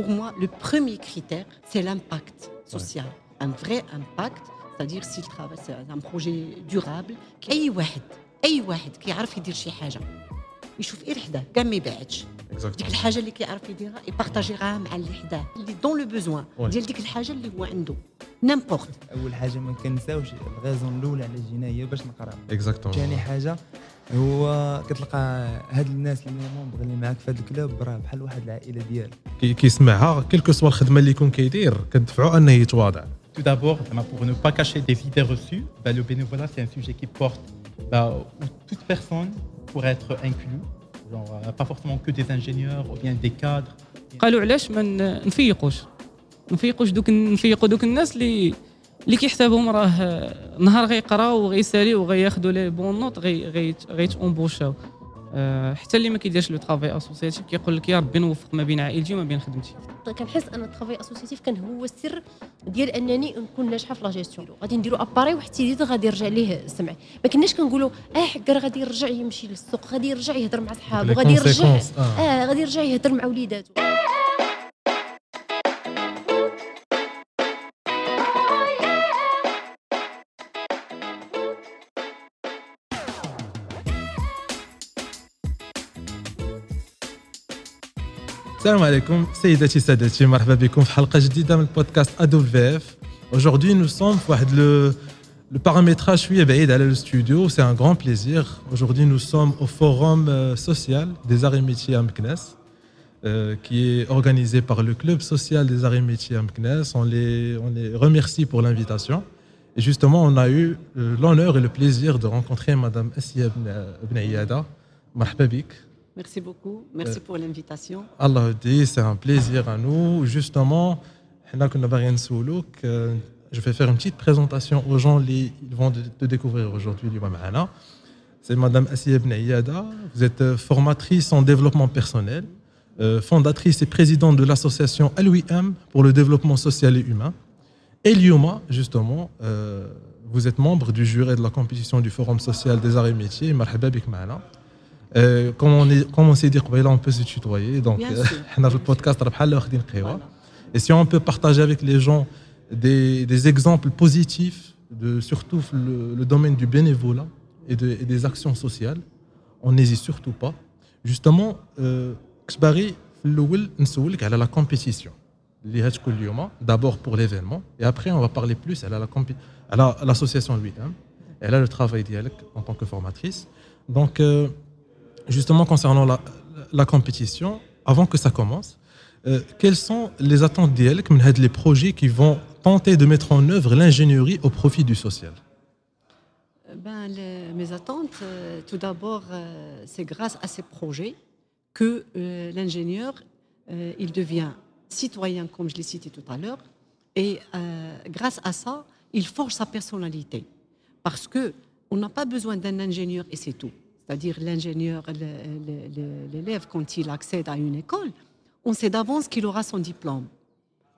pour moi, le premier critère, c'est l'impact social. Un vrai impact, c'est-à-dire s'il travaille, c'est un projet durable. أي واحد أي واحد كيعرف يدير شي حاجة. يشوف غير حداه كاع ما يبعدش ديك الحاجة اللي كيعرف يديرها يبارطاجيها مع اللي حداه اللي دون لو بوزوان ديال ديك الحاجة اللي هو عنده. نيمبورت أول حاجة ما كنساوش الغازون الأولى على جينا هي باش نقرا اكزاكتومون ثاني حاجة هو كتلقى هاد الناس اللي مومبر اللي معاك في هاد الكلوب راه بحال واحد العائلة ديالك. كيسمعها quelle que soit الخدمة اللي يكون كيدير كندفعوا أنه يتواضع. Tout d'abord, pour ne pas cacher des idées reçues, bah, le bénévolat, c'est un sujet qui porte bah, où toute personne pourrait être inclue, genre, pas forcément que des ingénieurs ou bien des cadres. قالوا علاش ما نفيقوش. نفيقوش دوك نفيقوا دوك الناس اللي اللي كيحسابهم راه نهار غيقراو وغيساليو وغياخذوا les bonnes notes غي غيتومبوشاو أه حتى اللي ما كيديرش le travail associatif كيقول لك يا ربي نوفق ما بين عائلتي وما بين خدمتي. كنحس أن ال travail associatif كان هو السر ديال أنني نكون ناجحة في لا جيستيون. غادي نديروا أباري واحد التيديد غادي يرجع ليه السمع. ما كناش كنقولوا آه هكا غادي يرجع يمشي للسوق غادي يرجع يهضر مع صحابه غادي يرجع آه. غادي يرجع يهضر مع وليداته السلام عليكم سيداتي سادتي مرحبا بكم في حلقه جديده من البودكاست ادو في اف Aujourd'hui, nous sommes واحد le, le paramétrage شويه بعيد على studio. C'est un grand plaisir. Aujourd'hui, nous sommes au forum euh, social des arts et métiers à Meknes, euh, qui est organisé par le club social des arts et métiers à Meknes. On les, on les remercie pour l'invitation. Et justement, on a eu euh, l'honneur et le plaisir de rencontrer Madame Assia Ben Iyada. Marhaba bik. Merci beaucoup. Merci pour l'invitation. Allah dit, c'est un plaisir à nous. Justement, je vais faire une petite présentation aux gens qui vont te découvrir aujourd'hui. C'est Madame Assia Iyada. Vous êtes formatrice en développement personnel, fondatrice et présidente de l'association LUIM pour le développement social et humain. Et Liuma, justement, vous êtes membre du jury de la compétition du Forum social des arts et métiers. Marhaba bik. Euh, comme on est, comme on s'est dit, on peut se tutoyer. Donc, on euh, a le podcast Et si on peut partager avec les gens des, exemples positifs, de, surtout le, domaine du bénévolat et, des actions sociales, on n'hésite surtout pas. Justement, Kshbari, euh, la compétition. D'abord pour l'événement, et après on va parler plus à l'association la, lui-même, elle a le travail d'Yalek en tant que formatrice. Donc, euh, justement concernant la, compétition, avant que ça commence, euh, quelles sont les attentes d'IELC, les projets qui vont tenter de mettre en œuvre l'ingénierie au profit du social? Ben, les, Mes attentes, euh, tout d'abord, euh, c'est grâce à ces projets que l'ingénieur, il devient citoyen, comme je l'ai cité tout à l'heure, et grâce à ça, il forge sa personnalité. Parce que on n'a pas besoin d'un ingénieur et c'est tout c'est-à-dire l'ingénieur, l'élève, quand il accède à une école, on sait d'avance qu'il aura son diplôme.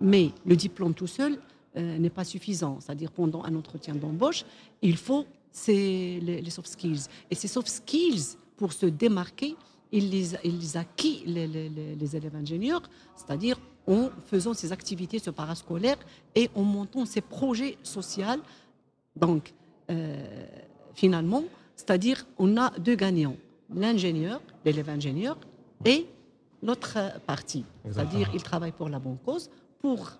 Mais le diplôme tout seul euh, n'est pas suffisant. C'est-à-dire pendant un entretien d'embauche, il faut les, les, soft skills. Et ces soft skills, pour se démarquer, ils les, ils les élèves ingénieurs, c'est-à-dire en faisant ces activités ce parascolaires et en montant ces projets sociaux. Donc, euh, finalement, c'est-à-dire, on a deux gagnants, l'ingénieur, l'élève ingénieur, et l'autre partie. C'est-à-dire, il travaille pour la bonne cause, pour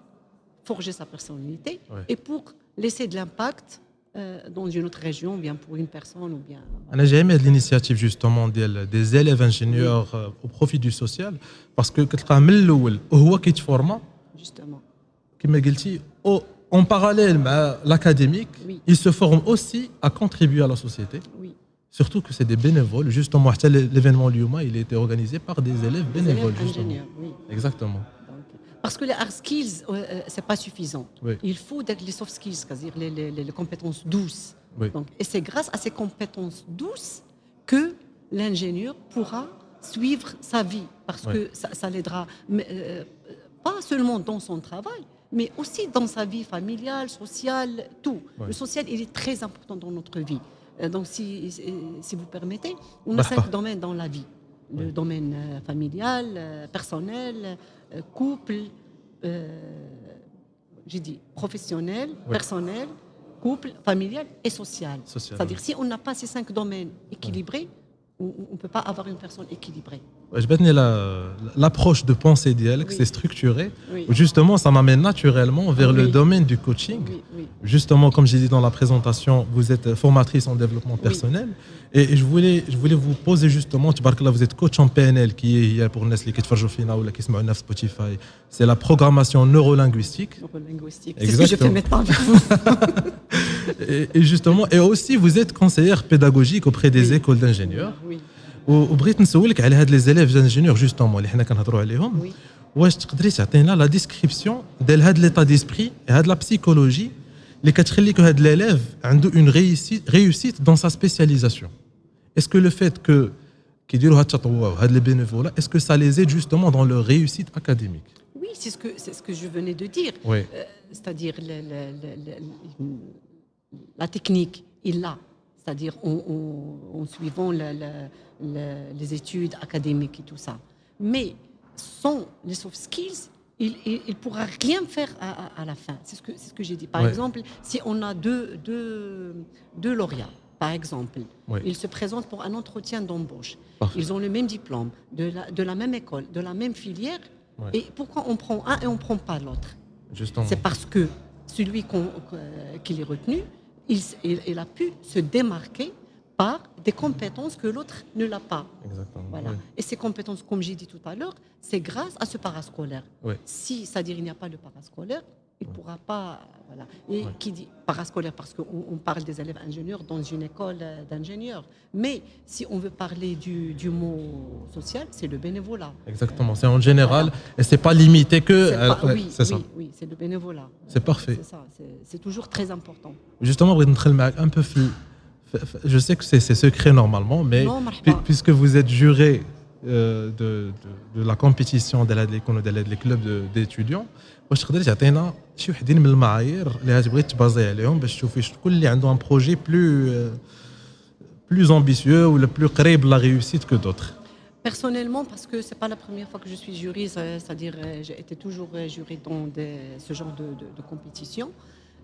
forger sa personnalité ouais. et pour laisser de l'impact euh, dans une autre région, bien pour une personne ou bien. J'ai aimé l'initiative justement des, élèves ingénieurs oui. euh, au profit du social, parce que justement. Comme dit, en parallèle à l'académique, oui. ils se forment aussi à contribuer à la société. Oui. Surtout que c'est des bénévoles. Justement, l'événement Lyuma, il a été organisé par des élèves des bénévoles. Élèves ingénieurs, oui. Exactement. Parce que les hard skills, euh, c'est pas suffisant. Oui. Il faut les soft skills, c'est-à-dire les, les, les, compétences douces. Oui. Donc, et c'est grâce à ces compétences douces que l'ingénieur pourra suivre sa vie, parce Oui. que ça, ça l'aidera, mais, euh, pas seulement dans son travail, mais aussi dans sa vie familiale, sociale, tout. Le social, il est très important dans notre vie. Euh, Donc, si, si vous permettez, on a Bah, cinq domaines dans la vie. le Oui. domaine euh, familial, euh, personnel, couple, euh, j'ai dit professionnel, Oui. personnel, couple, familial et social. Social, C'est-à-dire si on n'a pas ces cinq domaines équilibrés, on ne peut pas avoir une personne équilibrée. La- l'approche de pensée d'IELC, Oui. c'est structuré. Justement, ça m'amène naturellement vers le domaine du coaching. Justement, comme j'ai dit dans la présentation, vous êtes formatrice en développement personnel. Et, je, voulais, je voulais vous poser justement, tu parles que là, vous êtes coach en PNL, qui est pour Nestlé, qui est Fina ou qui est Spotify. C'est la programmation neurolinguistique. Neurolinguistique. C'est ce que je fais maintenant avec vous. Et, justement, et aussi, vous êtes conseillère pédagogique auprès des écoles d'ingénieurs. Oui, وبغيت نسولك على هاد لي زيليف انجينيور جوستومون اللي حنا كنهضروا عليهم oui. واش تقدري تعطينا لا ديسكريبسيون ديال هاد ليتا ديسبري هاد لا بسيكولوجي اللي كتخليك هاد l'élève عنده une réussite réussite dans sa spécialisation est-ce que le fait que كيديروا هاد التطوع وهاد les bénévolats est-ce que ça les aide justement dans leur réussite académique Oui, c'est ce, que, c'est ce que je venais de dire. Oui Euh, c'est-à-dire le- le- le- le- la technique, il l'a. C'est-à-dire en, en- en suivant le- le- les études académiques et tout ça. Mais sans les soft skills, il ne pourra rien faire à, à, la fin. C'est ce que, ce que j'ai dit. Par exemple, si on a deux, deux, deux lauréats, par exemple, ils se présentent pour un entretien d'embauche. Ils ont le même diplôme, de la, de la même école, de la même filière. Et pourquoi on prend un et on ne prend pas l'autre? C'est parce que celui qu euh, qui est retenu, il, il, a pu se démarquer des compétences que l'autre ne l'a pas. Exactement, Et ces compétences, comme j'ai dit tout à l'heure, c'est grâce à ce parascolaire. Si, c'est-à-dire, il n'y a pas le parascolaire, il ne pourra pas. Voilà. Et qui dit parascolaire, parce qu'on parle des élèves ingénieurs dans une école euh, d'ingénieurs. Mais si on veut parler du, du mot social, c'est le bénévolat. Exactement, c'est en général, voilà. et c'est pas limité que. Euh, oui, c'est ça. Oui, c'est le bénévolat. C'est parfait. C'est ça, c'est, toujours très important. Justement, on un peu plus je sais que c'est c'est secret normalement mais Non, Puis- مرحبا. puisque vous êtes juré euh, de, de, de la compétition de la de les clubs de- d'étudiants واش تقدري تعطينا شي وحدين من المعايير اللي تبغي تبازي عليهم باش تشوفي شكون اللي عنده ان بروجي بلو plus ambitieux ou le plus قريب la réussite que d'autres Personnellement, parce que c'est pas la première fois que je suis jurée, c'est- c'est-à-dire euh, j'ai été toujours euh, jurée dans des- ce genre de, de- de compétition.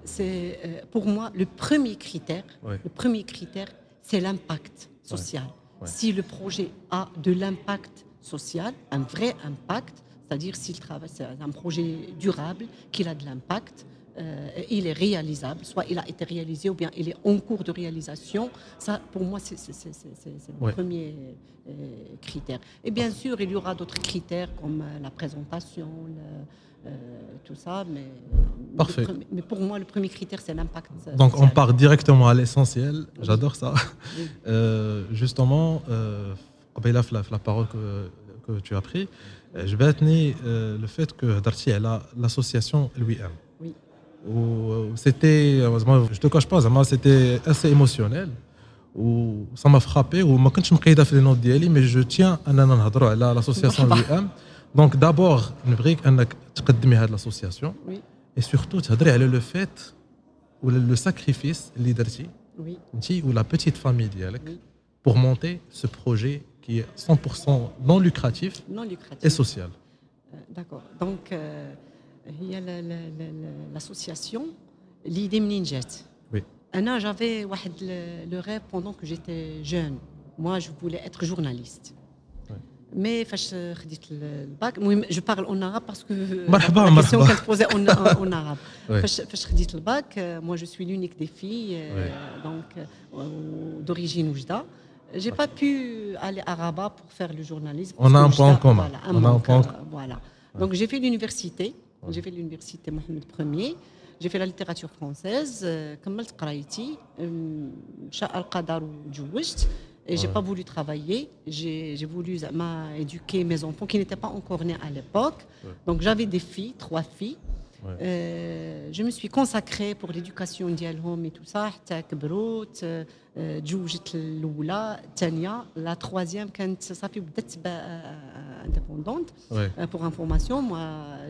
C'est euh, pour moi le premier critère. Ouais. Le premier critère, c'est l'impact social. Ouais. Si le projet a de l'impact social, un vrai impact, c'est-à-dire s'il travaille, c'est un projet durable, qu'il a de l'impact, euh, il est réalisable, soit il a été réalisé ou bien il est en cours de réalisation. Ça, pour moi, c'est le Ouais. premier euh, critère. Et bien sûr, il y aura d'autres critères comme euh, la présentation, le- euh, tout ça. Mais, euh, Parfait. Mais pour moi, le premier critère, c'est l'impact. Donc, on part directement à l'essentiel. J'adore ça. Euh, justement, euh, la, la parole que, que tu as prise, je vais tenir le fait que Darty est l'association Louis-M. Oui. C'était, je ne te cache pas, c'était assez émotionnel. Où ça m'a frappé, ou je ne suis pas dans les notes mais je tiens à l'association Louis-M. l'UIM دونك دابور نبغيك انك تقدمي هذه l'association Oui, et surtout تهضري على لو فيت ولا لو ساكريفيس اللي درتي oui, انت ولا بيتيت فامي ديالك oui. pour monter ce projet qui est 100% non lucratif Non lucratif. et social. Euh, D'accord. Donc, euh, il y a la- la- la- la- l'association l'idée منين جات Oui. أنا j'avais واحد le, le rêve pendant que j'étais jeune. Moi, je voulais être journaliste. Euh, mais je parle en arabe parce que euh, la question qu'elle posait en, en arabe. le bac, euh, moi je suis l'unique des filles, donc d'origine oujda. J'ai pas pu aller à Rabat pour faire le journalisme. On a un point en commun. Voilà. Donc j'ai fait l'université. J'ai fait l'université Mohamed Ier. J'ai fait la littérature française. Kamalt Qaraïti. Shah al-Qadar et j'ai ouais. pas voulu travailler. J'ai voulu éduquer mes enfants qui n'étaient pas encore nés à l'époque. Donc j'avais des filles, trois filles. Ouais. Euh, je me suis consacrée pour l'éducation ديالهم et tout ça حتى كبروا ت- آه، تزوجت الاولى الثانيه لا تروازيام كانت صافي بدات ب- آه، indépendante. Ouais. Euh, pour information, moi,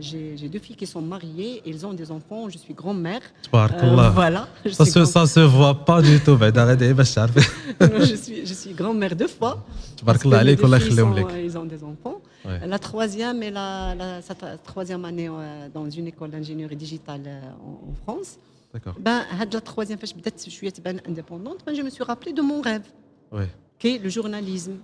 j'ai j'ai deux filles qui sont mariées, ils ont des enfants, je suis grand-mère. تبارك Euh, الله voilà. Je Ça suis, se, grand- ça se voit pas du tout بعد غادي باش تعرفي je suis, je suis grand-mère deux fois. تبارك parce الله que mes عليك deux والله filles يخليهم sont- لك Ils ont des enfants. La troisième est la, troisième année euh, dans une école d'ingénierie digitale euh, en, France. D'accord. Ben, la troisième fois, peut-être je suis indépendante, ben, je me suis rappelée de mon rêve, qui est le journalisme.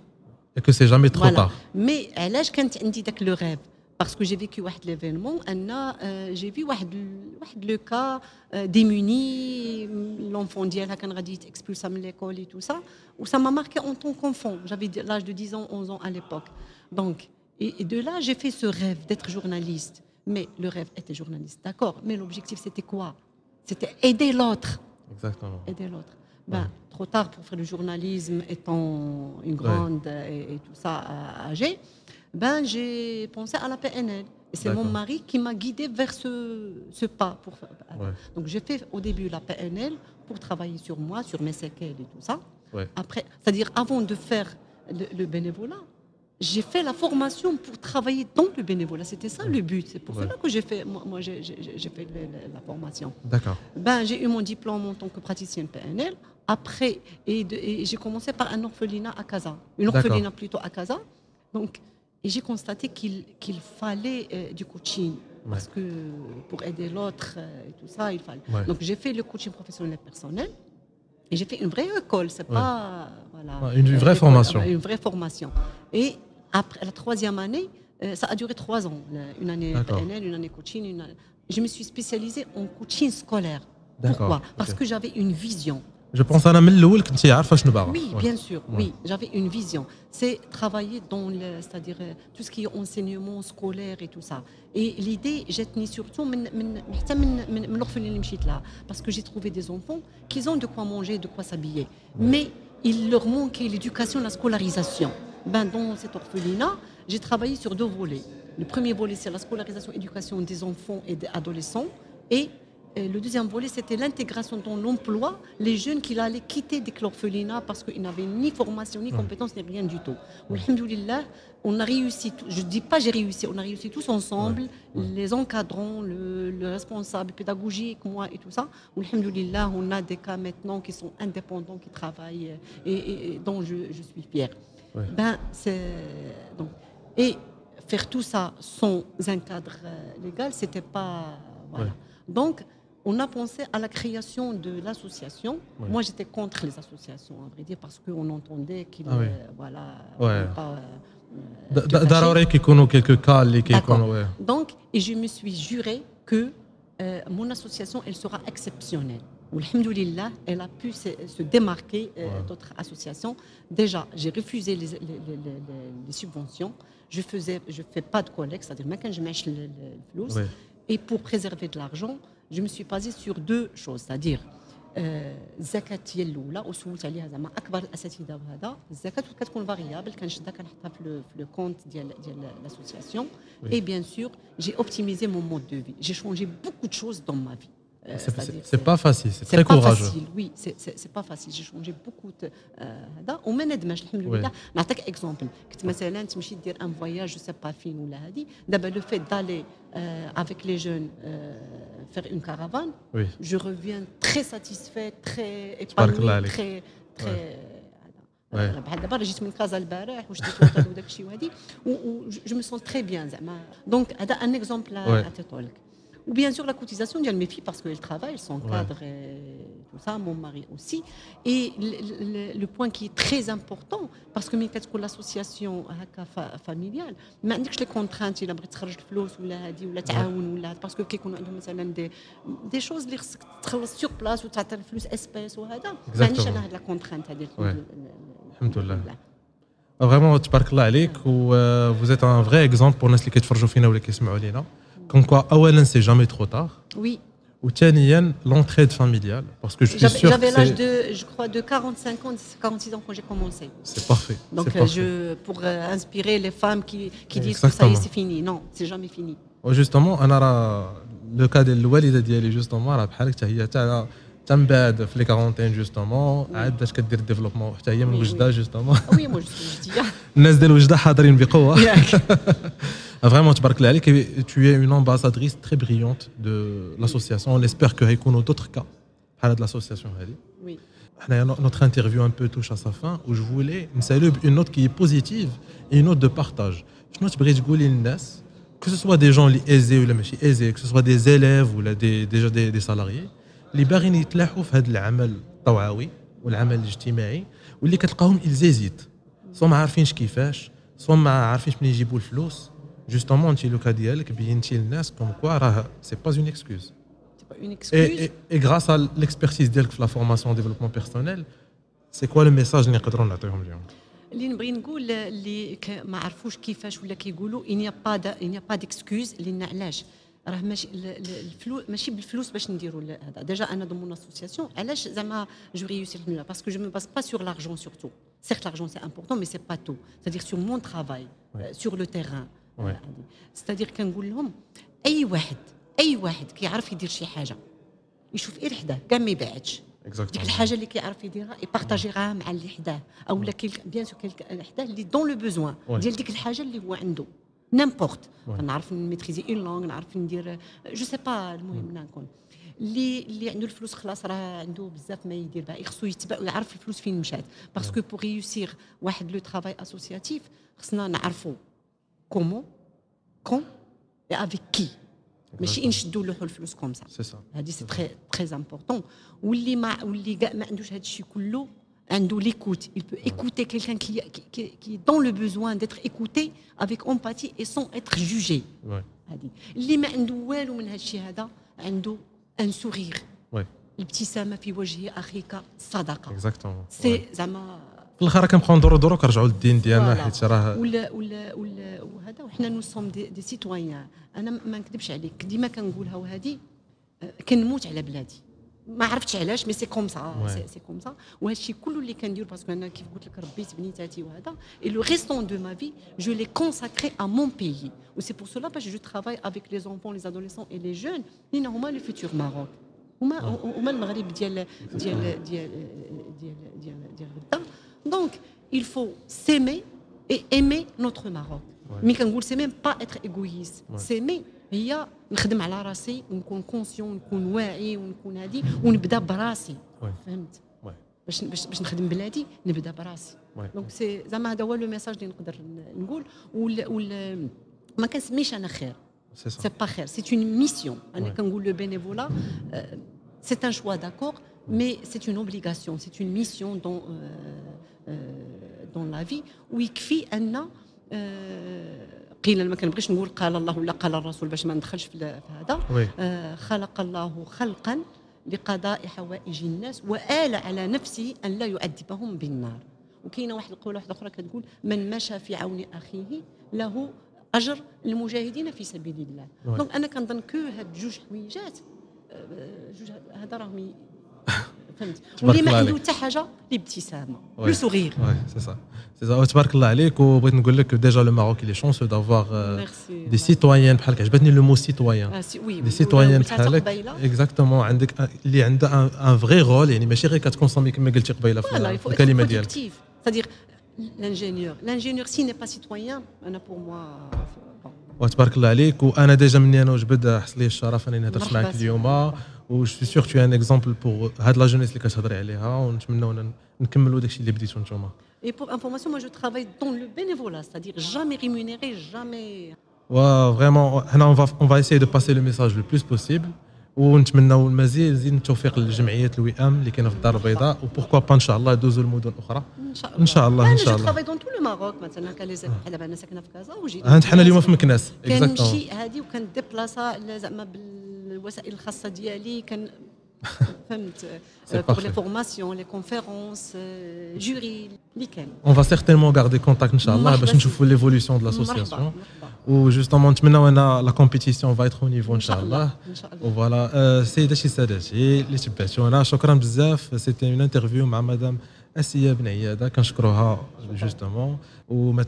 Et que c'est jamais trop tard. Mais à l'âge quand dit le rêve, parce que j'ai vécu l'événement, euh, j'ai vu le cas démuni, l'enfant d'Yala Kanradit expulsé de l'école et tout ça, où ça m'a marqué en tant qu'enfant. J'avais l'âge de 10 ans, 11 ans à l'époque. Donc, et, et de là j'ai fait ce rêve d'être journaliste mais le rêve était journaliste d'accord mais l'objectif c'était quoi? C'était aider l'autre Exactement. aider l'autre. Ben, Ouais. Trop tard pour faire le journalisme, étant une grande et, et tout ça âgée, ben, j'ai pensé à la PNL. Et c'est mon mari qui m'a guidée vers ce, ce pas. Pour, Ouais. Donc j'ai fait au début la PNL pour travailler sur moi, sur mes séquelles et tout ça. Après, c'est-à-dire avant de faire le, le bénévolat, j'ai fait la formation pour travailler dans le bénévolat. C'était ça le but. C'est pour Ouais. cela que j'ai fait, moi, moi, j'ai fait la formation. D'accord. Ben, j'ai eu mon diplôme en tant que praticienne PNL. Après, et, et j'ai commencé par un orphelinat à Casa. Une orphelinat plutôt à Casa. Donc, et j'ai constaté qu'il fallait euh, du coaching. Parce que pour aider l'autre euh, et tout ça, il fallait. Ouais. Donc, j'ai fait le coaching professionnel personnel. Et j'ai fait une vraie école. C'est Ouais. pas. Voilà, une vraie école, formation. Une vraie formation. Et après la troisième année, euh, ça a duré trois ans. Une année. PNL, une année coaching. Une année- Je me suis spécialisée en coaching scolaire. Pourquoi? Parce que j'avais une vision. Je pense انا من الاول كنت عارفه شنو باغا. Oui, Ouais. bien sûr, Ouais. oui, j'avais une vision. C'est travailler dans le, c'est-à-dire euh, tout ce qui est enseignement scolaire et tout ça. Et l'idée, j'ai tenu surtout من من حتى من من من l'orphelinat اللي مشيت لها parce que j'ai trouvé des enfants qui ont de quoi manger, de quoi s'habiller. Mais il leur manquait l'éducation, la scolarisation. Ben, dans cet orphelinat, j'ai travaillé sur deux volets. Le premier volet, c'est la scolarisation, éducation des enfants et des adolescents. Et et le deuxième volet, c'était l'intégration dans l'emploi, les jeunes qui allaient quitter des l'orphelinat parce qu'ils n'avaient ni formation, ni compétences, ni rien du tout. Alhamdoulilah, on a réussi, je ne dis pas j'ai réussi, on a réussi tous ensemble, les encadrants, le, le responsable pédagogique, moi et tout ça. Alhamdoulilah, on a des cas maintenant qui sont indépendants, qui travaillent et, et- et dont je, je suis fière. Ouais. Ben, c'est, donc, et faire tout ça sans un cadre euh, légal, c'était pas. Voilà. Donc, on a pensé à la création de l'association. Moi, j'étais contre les associations, à vrai dire, parce qu'on entendait qu'il ah oui. euh, voilà, ouais. pas, euh, connaît quelques cas. Donc, et je me suis juré que euh, mon association, elle sera exceptionnelle. Alhamdoulilah, elle a pu se, se démarquer euh, d'autres associations. Déjà, j'ai refusé les, subventions. Je faisais, je fais pas de collecte, c'est-à-dire, maintenant, je mèche le flou. Et pour préserver de l'argent, je me suis basée sur deux choses, c'est-à-dire الزكاة هي الاولى وسولت عليها زعما اكبر الاساتذه وهذا الزكاه كتكون فاريابل كنشدها كنحطها في لو في لو كونت ديال ديال لاسوسياسيون Oui. et bien sûr j'ai optimisé mon mode de vie j'ai changé beaucoup de choses dans ma vie Euh, C'est- c'est-à-dire C'est c'est pas facile, c'est c'est très pas courageux. facile oui c'est c'est c'est pas facile j'ai changé beaucoup de آه، هذا وما ندماش الحمد لله نعطيك exemple كنت مثلا تمشي دير un voyage je sais pas فين ولا هذه دابا le fait d'aller avec les jeunes faire une caravane Oui. je reviens très satisfait très تبارك الله épanoui عليك. très très Ouais. هذا بحال دابا راه جيت من كازا البارح وشديت وطن وداك الشيء وهذه و je m'y sens très bien زعما donc هذا un exemple Ouais. عطيته لك Ou bien sûr la cotisation ديال mes filles parce qu'elles travaillent, elles sont Ouais. cadres et tout ça, mon mari aussi. Et le, le- le point qui est très important, parce que ملي كتكون l'association هكا fa- familiale ما عندكش les contraintes الا بغيت تخرج الفلوس ولا هذه ولا تعاون ولا هذا parce que كيكونوا عندهم مثلا des des choses اللي خصك تخلص sur place وتعطي الفلوس espèces وهذا ما عنديش أنا هاد la contrainte هذه Ouais. الحمد لله. فريمون تبارك الله عليك و vous êtes un vrai exemple pour الناس اللي كيتفرجوا فينا ولا كيسمعوا لينا كوم كوا اولا سي جامي ترو تار Oui, وثانيا l'entraide familiale parce que je suis j'avais sûr j'avais que l'âge c'est- de, je crois, de 45 ans, 46 ans quand j'ai commencé. c'est parfait. Donc, c'est euh, parfait. je, pour euh, inspirer les femmes qui, qui disent que ça y Exactement. est, c'est fini. Non, c'est jamais fini. وجوستومون انا راه لو كا ديال الوالده ديالي جوستومون راه بحالك حتى هي حتى حتى من بعد في لي 40 جوستومون عاد بدات كدير ديفلوبمون حتى هي من وي، وجده وي. جوستومون Ah oui, moi je suis je dis, ah, الناس ديال وجده حاضرين بقوه فريمون تبارك الله عليك tu es une ambassadrice très brillante de l'association on espère que هيكونوا d'autres cas بحال هاد l'association هذه Oui. حنايا notre interview un peu touche à sa fin où je voulais نسالو une note qui est positive et une note de partage شنو تبغي تقولي للناس que ce soit des gens اللي aisés ولا ماشي aisés que ce soit des élèves ولا des déjà des, des salariés اللي باغيين يتلاحوا في هذا العمل الطوعوي والعمل الاجتماعي واللي كتلقاهم ils hésitent سوا ما عارفينش كيفاش سوا ما عارفينش منين يجيبوا الفلوس justement انت le cas ديالك بينتي للناس comme quoi راه c'est pas une excuse C'est pas une excuse. Et, et, et grâce à l'expertise ديالك في la formation en développement personnel c'est quoi le message اللي نقدروا نعطيهم اليوم اللي نبغي نقول اللي ك- ما عرفوش كيفاش ولا كيقولوا il n'y a pas de il n'y a pas d'excuse لأن علاش راه ماشي ال- ال- الفلوس ماشي بالفلوس باش نديروا ال- هذا déjà أنا dans mon association علاش زعما je réussis الحمد لله parce que je me base pas sur l'argent surtout certes l'argent c'est important mais c'est pas tout. C'est-à-dire sur mon travail Ouais. euh, sur c'est-à-dire كنقول لهم أي واحد أي واحد كيعرف يدير شي حاجة يشوف غير حداه كاع ما يبعدش. ديك الحاجة اللي كيعرف يديرها يبارطاجيها مع اللي حداه أو لا bien sûr حداه اللي dans le besoin. ديال ديك الحاجة اللي هو عنده. n'importe. نعرف نميتريزي une langue نعرف ندير je sais pas المهم نكون. اللي اللي عنده الفلوس خلاص راه عنده بزاف ما يدير بها خصو يتبع ويعرف الفلوس فين مشات. parce que pour réussir واحد le travail associatif خصنا نعرفوا comment qu'on est avec qui ماشي نشدوا له الفلوس comme ça c'est ça. هذه c'est très très important واللي ما واللي كاع ما عندوش هذا الشيء كله عنده l'écoute. Il peut écouter quelqu'un qui, qui, qui, qui est dans le besoin d'être écouté avec empathie et sans être jugé. Ouais. هذه اللي ما عنده والو من هذا الشيء هذا عنده un sourire ouais. الابتسامه في وجه اخيك صدقه exactement. c'est ouais. زعما في الآخر كنبقاو ندورو دورو كنرجعوا للدين ديالنا. حيت راه ولا ولا ولا وهذا وحنا nous sommes des, des citoyens أنا ما نكذبش عليك. ديما كنقولها وهذه آه، كنموت على بلادي. ما عرفتش علاش mais c'est comme ça. c'est comme ça وهذا الشيء كله اللي كندير parce que أنا كيف قلت لك ربيت بنيتاتي وهذا. et le restant de ma vie je l'ai consacré à mon pays و c'est pour cela باش je travaille avec les enfants les adolescents et les jeunes لأن هما le futur Maroc هما هما المغرب ديال ديال ديال ديال ديال ديال غدا donc il faut s'aimer et aimer notre Maroc. Ouais. mais كنقول s'aimer pas être égoïste Ouais. s'aimer هي نخدم على راسي ونكون conscient ونكون واعي ونكون هادي ونبدا براسي Ouais. فهمت Ouais. باش باش باش نخدم بلادي نبدا براسي Ouais. donc c'est زعما هذا هو le message اللي نقدر ن- نقول وال وال ما كنسميش أنا خير c'est ça c'est pas خير c'est une mission أنا Ouais. كنقول لو bénévolat c'est un choix d'accord mais c'est une obligation c'est une mission dans dans la vie ويكفي أن آه، قيل ما كنبغيش نقول قال الله ولا قال الرسول باش ما ندخلش في هذا. آه، خلق الله خلقا لقضاء حوائج الناس وآل على نفسه أن لا يعذبهم بالنار. وكاينة واحد القولة واحدة أخرى كتقول من مشى في عون أخيه له أجر المجاهدين في سبيل الله. donc أنا كنظن que هاد جوج حويجات آه، جوج هذا راهم فهمت واللي ما عنده. حتى حاجة الابتسامه. le sourire Ouais, c'est ça. C'est ça. تبارك الله عليك وبغيت نقول لك il est chanceux d'avoir euh, merci des citoyens بحالك عجبتني le mot ci- oui des citoyens بحالك exactement عندك اللي عنده un vrai rôle يعني ماشي غير كتكونسومي كما قلتي قبيلة في الكلمة ديالك. C'est-à-dire l'ingénieur. L'ingénieur, s'il n'est pas citoyen, أنا pour moi. bon. وتبارك الله عليك وأنا déjà مني أنا وجبد حصل لي الشرف انني نهضر معك c'est. اليوم و je suis sûre tu es un exemple pour هاد la jeunesse اللي كتهضري عليها ونتمنوا نكملوا داكشي اللي بديتو نتوما Et pour information, moi je travaille dans le bénévolat, c'est-à-dire jamais rémunéré, jamais. و vraiment هنا on va on va essayer de passer le message le plus possible ونتمناو المزيد مزيد من التوفيق للجمعيات الوئام اللي كاينة في الدار البيضاء. و pourquoi pas إن شاء الله يدوزوا المدن الاخرى إن شاء الله. إن شاء الله أنا travaille dans tout le Maroc مثلا كان لي بحال دابا أنا ساكنة في كازا وجيت. هانت حنا اليوم في مكناس. exactement كنمشي هذه وكنديبلاصا زعما بالوسائل الخاصة ديالي كان فهمت C'est pour les parfait. formations les conférences جوري اللي كان on va certainement garder contact ان شاء الله مرحبا باش سي. نشوفوا l'évolution de مرحبا l'association مرحبا و justement نتمناو ان la compétition va être au niveau ان شاء الله ان شاء الله و voilà آه، سيداتي سادتي اللي تبعتونا شكرا بزاف c'était une interview مع مدام اسيا بن عياده كنشكروها justement وما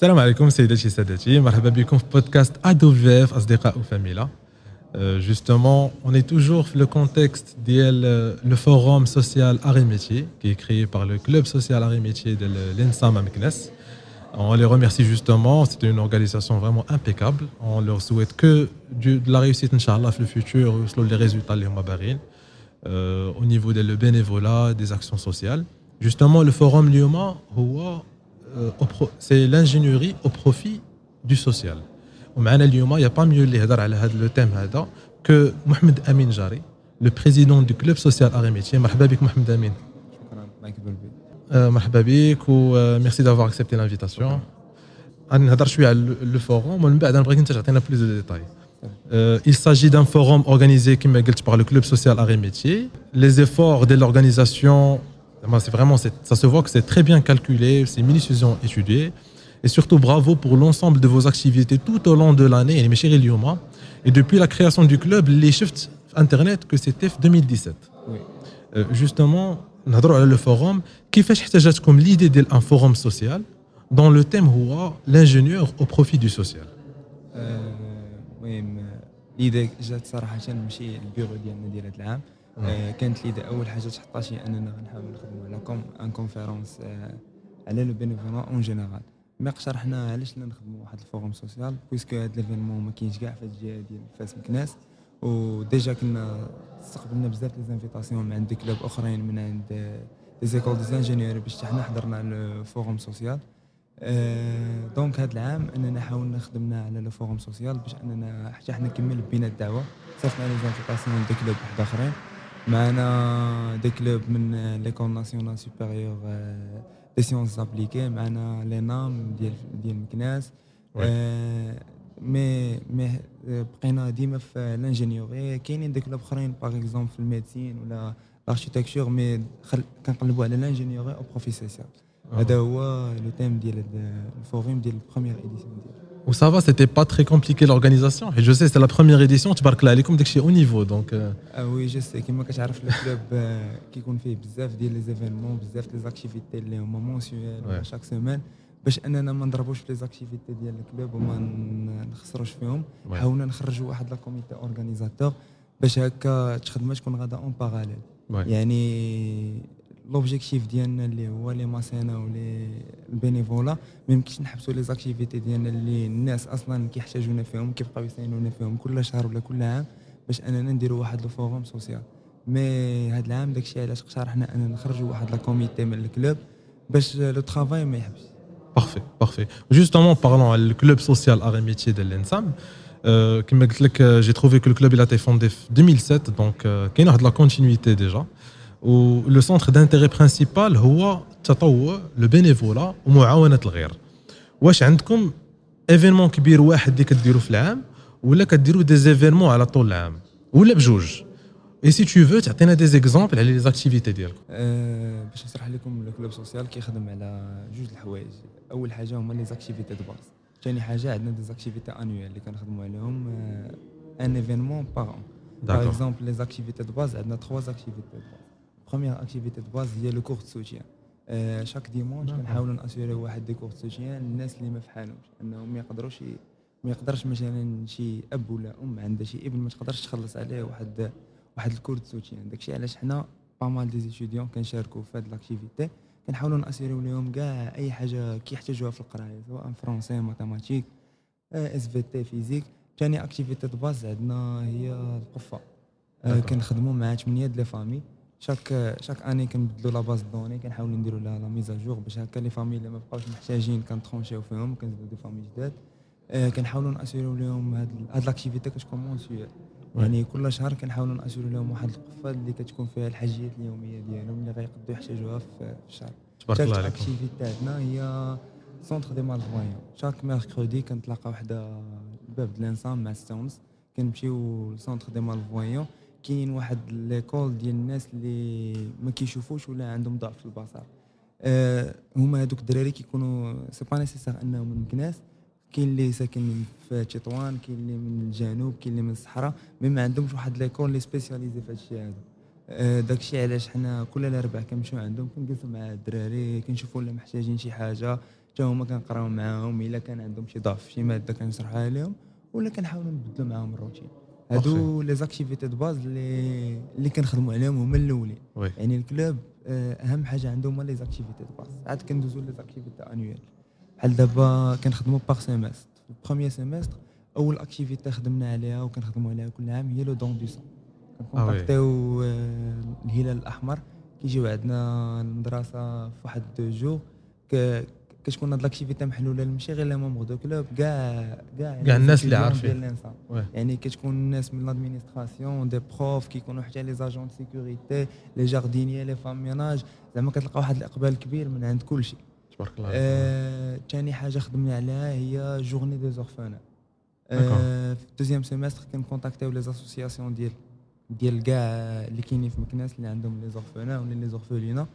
السلام عليكم سيداتي سادتي مرحبا بكم في بودكاست ادو في اف اصدقاء وفاميلا justement on est toujours dans le contexte de le forum social Arts Métiers qui est créé par le club social Arts Métiers de l'ENSAM à Meknes. On les remercie justement, c'était une organisation vraiment impeccable. On leur souhaite que de la réussite, Inch'Allah, dans le futur, les résultats les euh, au niveau du bénévolat, des actions sociales. Justement, le forum Lyoma, euh, c'est l'ingénierie au profit du social. ومعنا اليوم il n'y a pas mieux اللي هضر على هذا le thème هذا que محمد امين جاري le président du club social Arts et Métiers مرحبا بك محمد امين شكرا معك بلبي آه، مرحبا بك و ميرسي دافوار اكسبتي لانفيتاسيون غادي نهضر شويه على لو فوروم ومن بعد نبغيك انت تعطينا بلوز دو ديتاي il s'agit d'un forum organisé comme قلت par le club social Arts et Métiers les efforts de l'organisation c'est vraiment ça se voit que c'est très bien calculé c'est minutieusement étudié et surtout bravo pour l'ensemble de vos activités tout au long de l'année et depuis la création du club les shifts internet que c'était 2017 Oui. Euh, justement نهضروا على le forum كيفاش احتاجتكم l'idée d'un forum social dont le thème هو l'ingénieur au profit du social آه، المهم ليدا جات صراحه ماشي البيرو ديالنا ديال هذا العام آه، كانت l'idée أول حاجة تحطات شي أننا غنحاول نخدموا على comme une conférence آه، على le bénévolat en général mais اقترحنا علاش لا نخدموا واحد ال forum social puisque هاد l'événement ما كاينش كاع في هاد الجهه ديال فاس مكناس. و déjà كنا استقبلنا بزاف les invitations من عند clubs أخرين من عند les écoles d'ingénieurs باش حنا حضرنا ال forum social. آه، donc هذا العام أننا حاولنا خدمنا على le forum social باش أننا حتى حنا نكمل بينا الدعوة صيفطنا les invitations des clubs واحد أخرين. معنا des clubs من l'école nationale supérieure des sciences appliquées معنا l'ENAM ديال ديال مكناس آه، مي مي بقينا ديما في l'ingénierie كاينين des clubs اخرين par exemple في ال médecine ولا ال architecture mais خل- كنقلبوا على l'ingénierie au profit social هذا هو le thème ديال هاد ال forum ديال ال première édition ديالو Ou ça va, c'était pas très compliqué l'organisation. Et je sais, c'est la première édition, tu parles là, elle est comme au niveau. Donc, euh, آه oui je sais كيما كتعرف ال club آه، كيكون فيه بزاف ديال les événements بزاف les activités اللي هما mensuelles Ouais. ولا chaque semaine باش اننا ما نضربوش في les activités ديال ال club وما ن- نخسروش فيهم Ouais. حاولنا نخرجوا واحد la comité organisateur باش هكا الخدمه تكون غادا en parallèle Ouais. يعني l'objectif ديالنا اللي هو le mécénat و le bénévolat ما يمكنش نحبسوا les activités ديالنا اللي الناس أصلا كيحتاجونا فيهم كيبقاو يساينونا فيهم كل شهر ولا كل عام باش أننا نديروا واحد le forum social. mais هاد العام داكشي علاش اقترحنا أننا نخرجوا واحد la comité من ال club باش le travail ما يحبسش. Arts et Métiers de l'ENSAM, euh, comme je l'ai dit, euh, j'ai trouvé que le club il a été fondé en 2007, donc euh, il y a de le centre d'intérêt principal هو التطوع le bénévolat ومعاونة الغير. واش عندكم événement كبير واحد اللي كديروا في العام ولا كديروا des événements على طول العام ولا بجوج؟ et si tu veux تعطينا des exemples على les activités ديالكم. أه باش نشرح لكم ال club social كيخدم على جوج الحوايج. أول حاجة هما les activités de base ثاني حاجة عندنا des activités annuelles اللي كنخدموا عليهم un événement par an par exemple les activités de base عندنا trois activités de base première activité de base هي le cours de soutien chaque dimanche نعم. كنحاولوا ناسيوري واحد des cours de soutien للناس اللي ما فحالهمش انهم ما يقدروش ما يقدرش مثلا شي أب ولا أم عندها شي ابن ما تقدرش تخلص عليه واحد واحد ال cours de soutien داكشي علاش حنا pas mal d'étudiants كنشاركوا في هاد l'activité كنحاولوا نأسيريو لهم كاع أي حاجة كيحتاجوها في القراية سواء français mathématiques SVT physique. ثاني activité de base عندنا هي القفة. آه،. كنخدموا مع 8 د les familles. chaque chaque année كنبدلوا la base de données كنحاولوا نديروا لها la mise à jour باش هكا les familles اللي ما بقاوش محتاجين كنترونشيو فيهم وكنزيدوا des familles جداد آه، كنحاولوا ناسيريو لهم هاد هاد l'activité كتكون يعني كل شهر كنحاولوا ناسيريو لهم واحد القفه اللي كتكون فيها الحاجيات اليوميه ديالهم اللي غيقدروا يحتاجوها في الشهر. تبارك الله عليكم. activité عندنا هي centre des malvoyants chaque mercredi كنتلاقاو حدا الباب د l'ENSAM مع ستونز كنمشيو ل centre des malvoyants كاين واحد l'école ديال الناس اللي ما كيشوفوش ولا عندهم ضعف في البصر. آه هما هذوك الدراري كيكونوا c'est pas nécessaire انهم من مكناس كاين اللي ساكن في تطوان كاين اللي من الجنوب كاين اللي من الصحراء mais ما عندهمش واحد l'école اللي spécialisée في هذا الشيء هذا آه، داكشي علاش حنا كل الاربع كنمشيو عندهم كنجلسوا مع الدراري كنشوفوا ولا محتاجين شي حاجة. حتى هما كنقراو معاهم إلا كان عندهم شي ضعف في شي مادة كنشرحها لهم ولا كنحاولوا نبدلوا معاهم الروتين. هادو les activités de base اللي اللي كنخدموا عليهم هما الأولين. يعني ال club آه، أهم حاجة عندهم هما les activités de base. عاد كندوزو les activités annuelles بحال دابا كنخدموا par semestre في ال première semestre أول activité خدمنا عليها وكنخدموا عليها كل عام هي le don de sang كنكونتاكتيو آه، الهلال الأحمر. كيجيو عندنا المدرسة في واحد deux jours كتكون هاد l'activité محلولة ماشي غير les membres du club كاع كاع كاع الناس اللي عارفين. يعني كتكون الناس من l'administration des profs كيكونوا حتى les agents sécurité les jardiniers les femmes ménage زعما كتلقى واحد الإقبال كبير من عند كل شيء تبارك الله. آه، ثاني حاجة خدمنا عليها هي journée des orphelins D'accord. في ال deuxième semestre كنكونتاكتيو les associations ديال ديال كاع اللي كاينين في مكناس اللي عندهم les orphelins ولا les orphelinats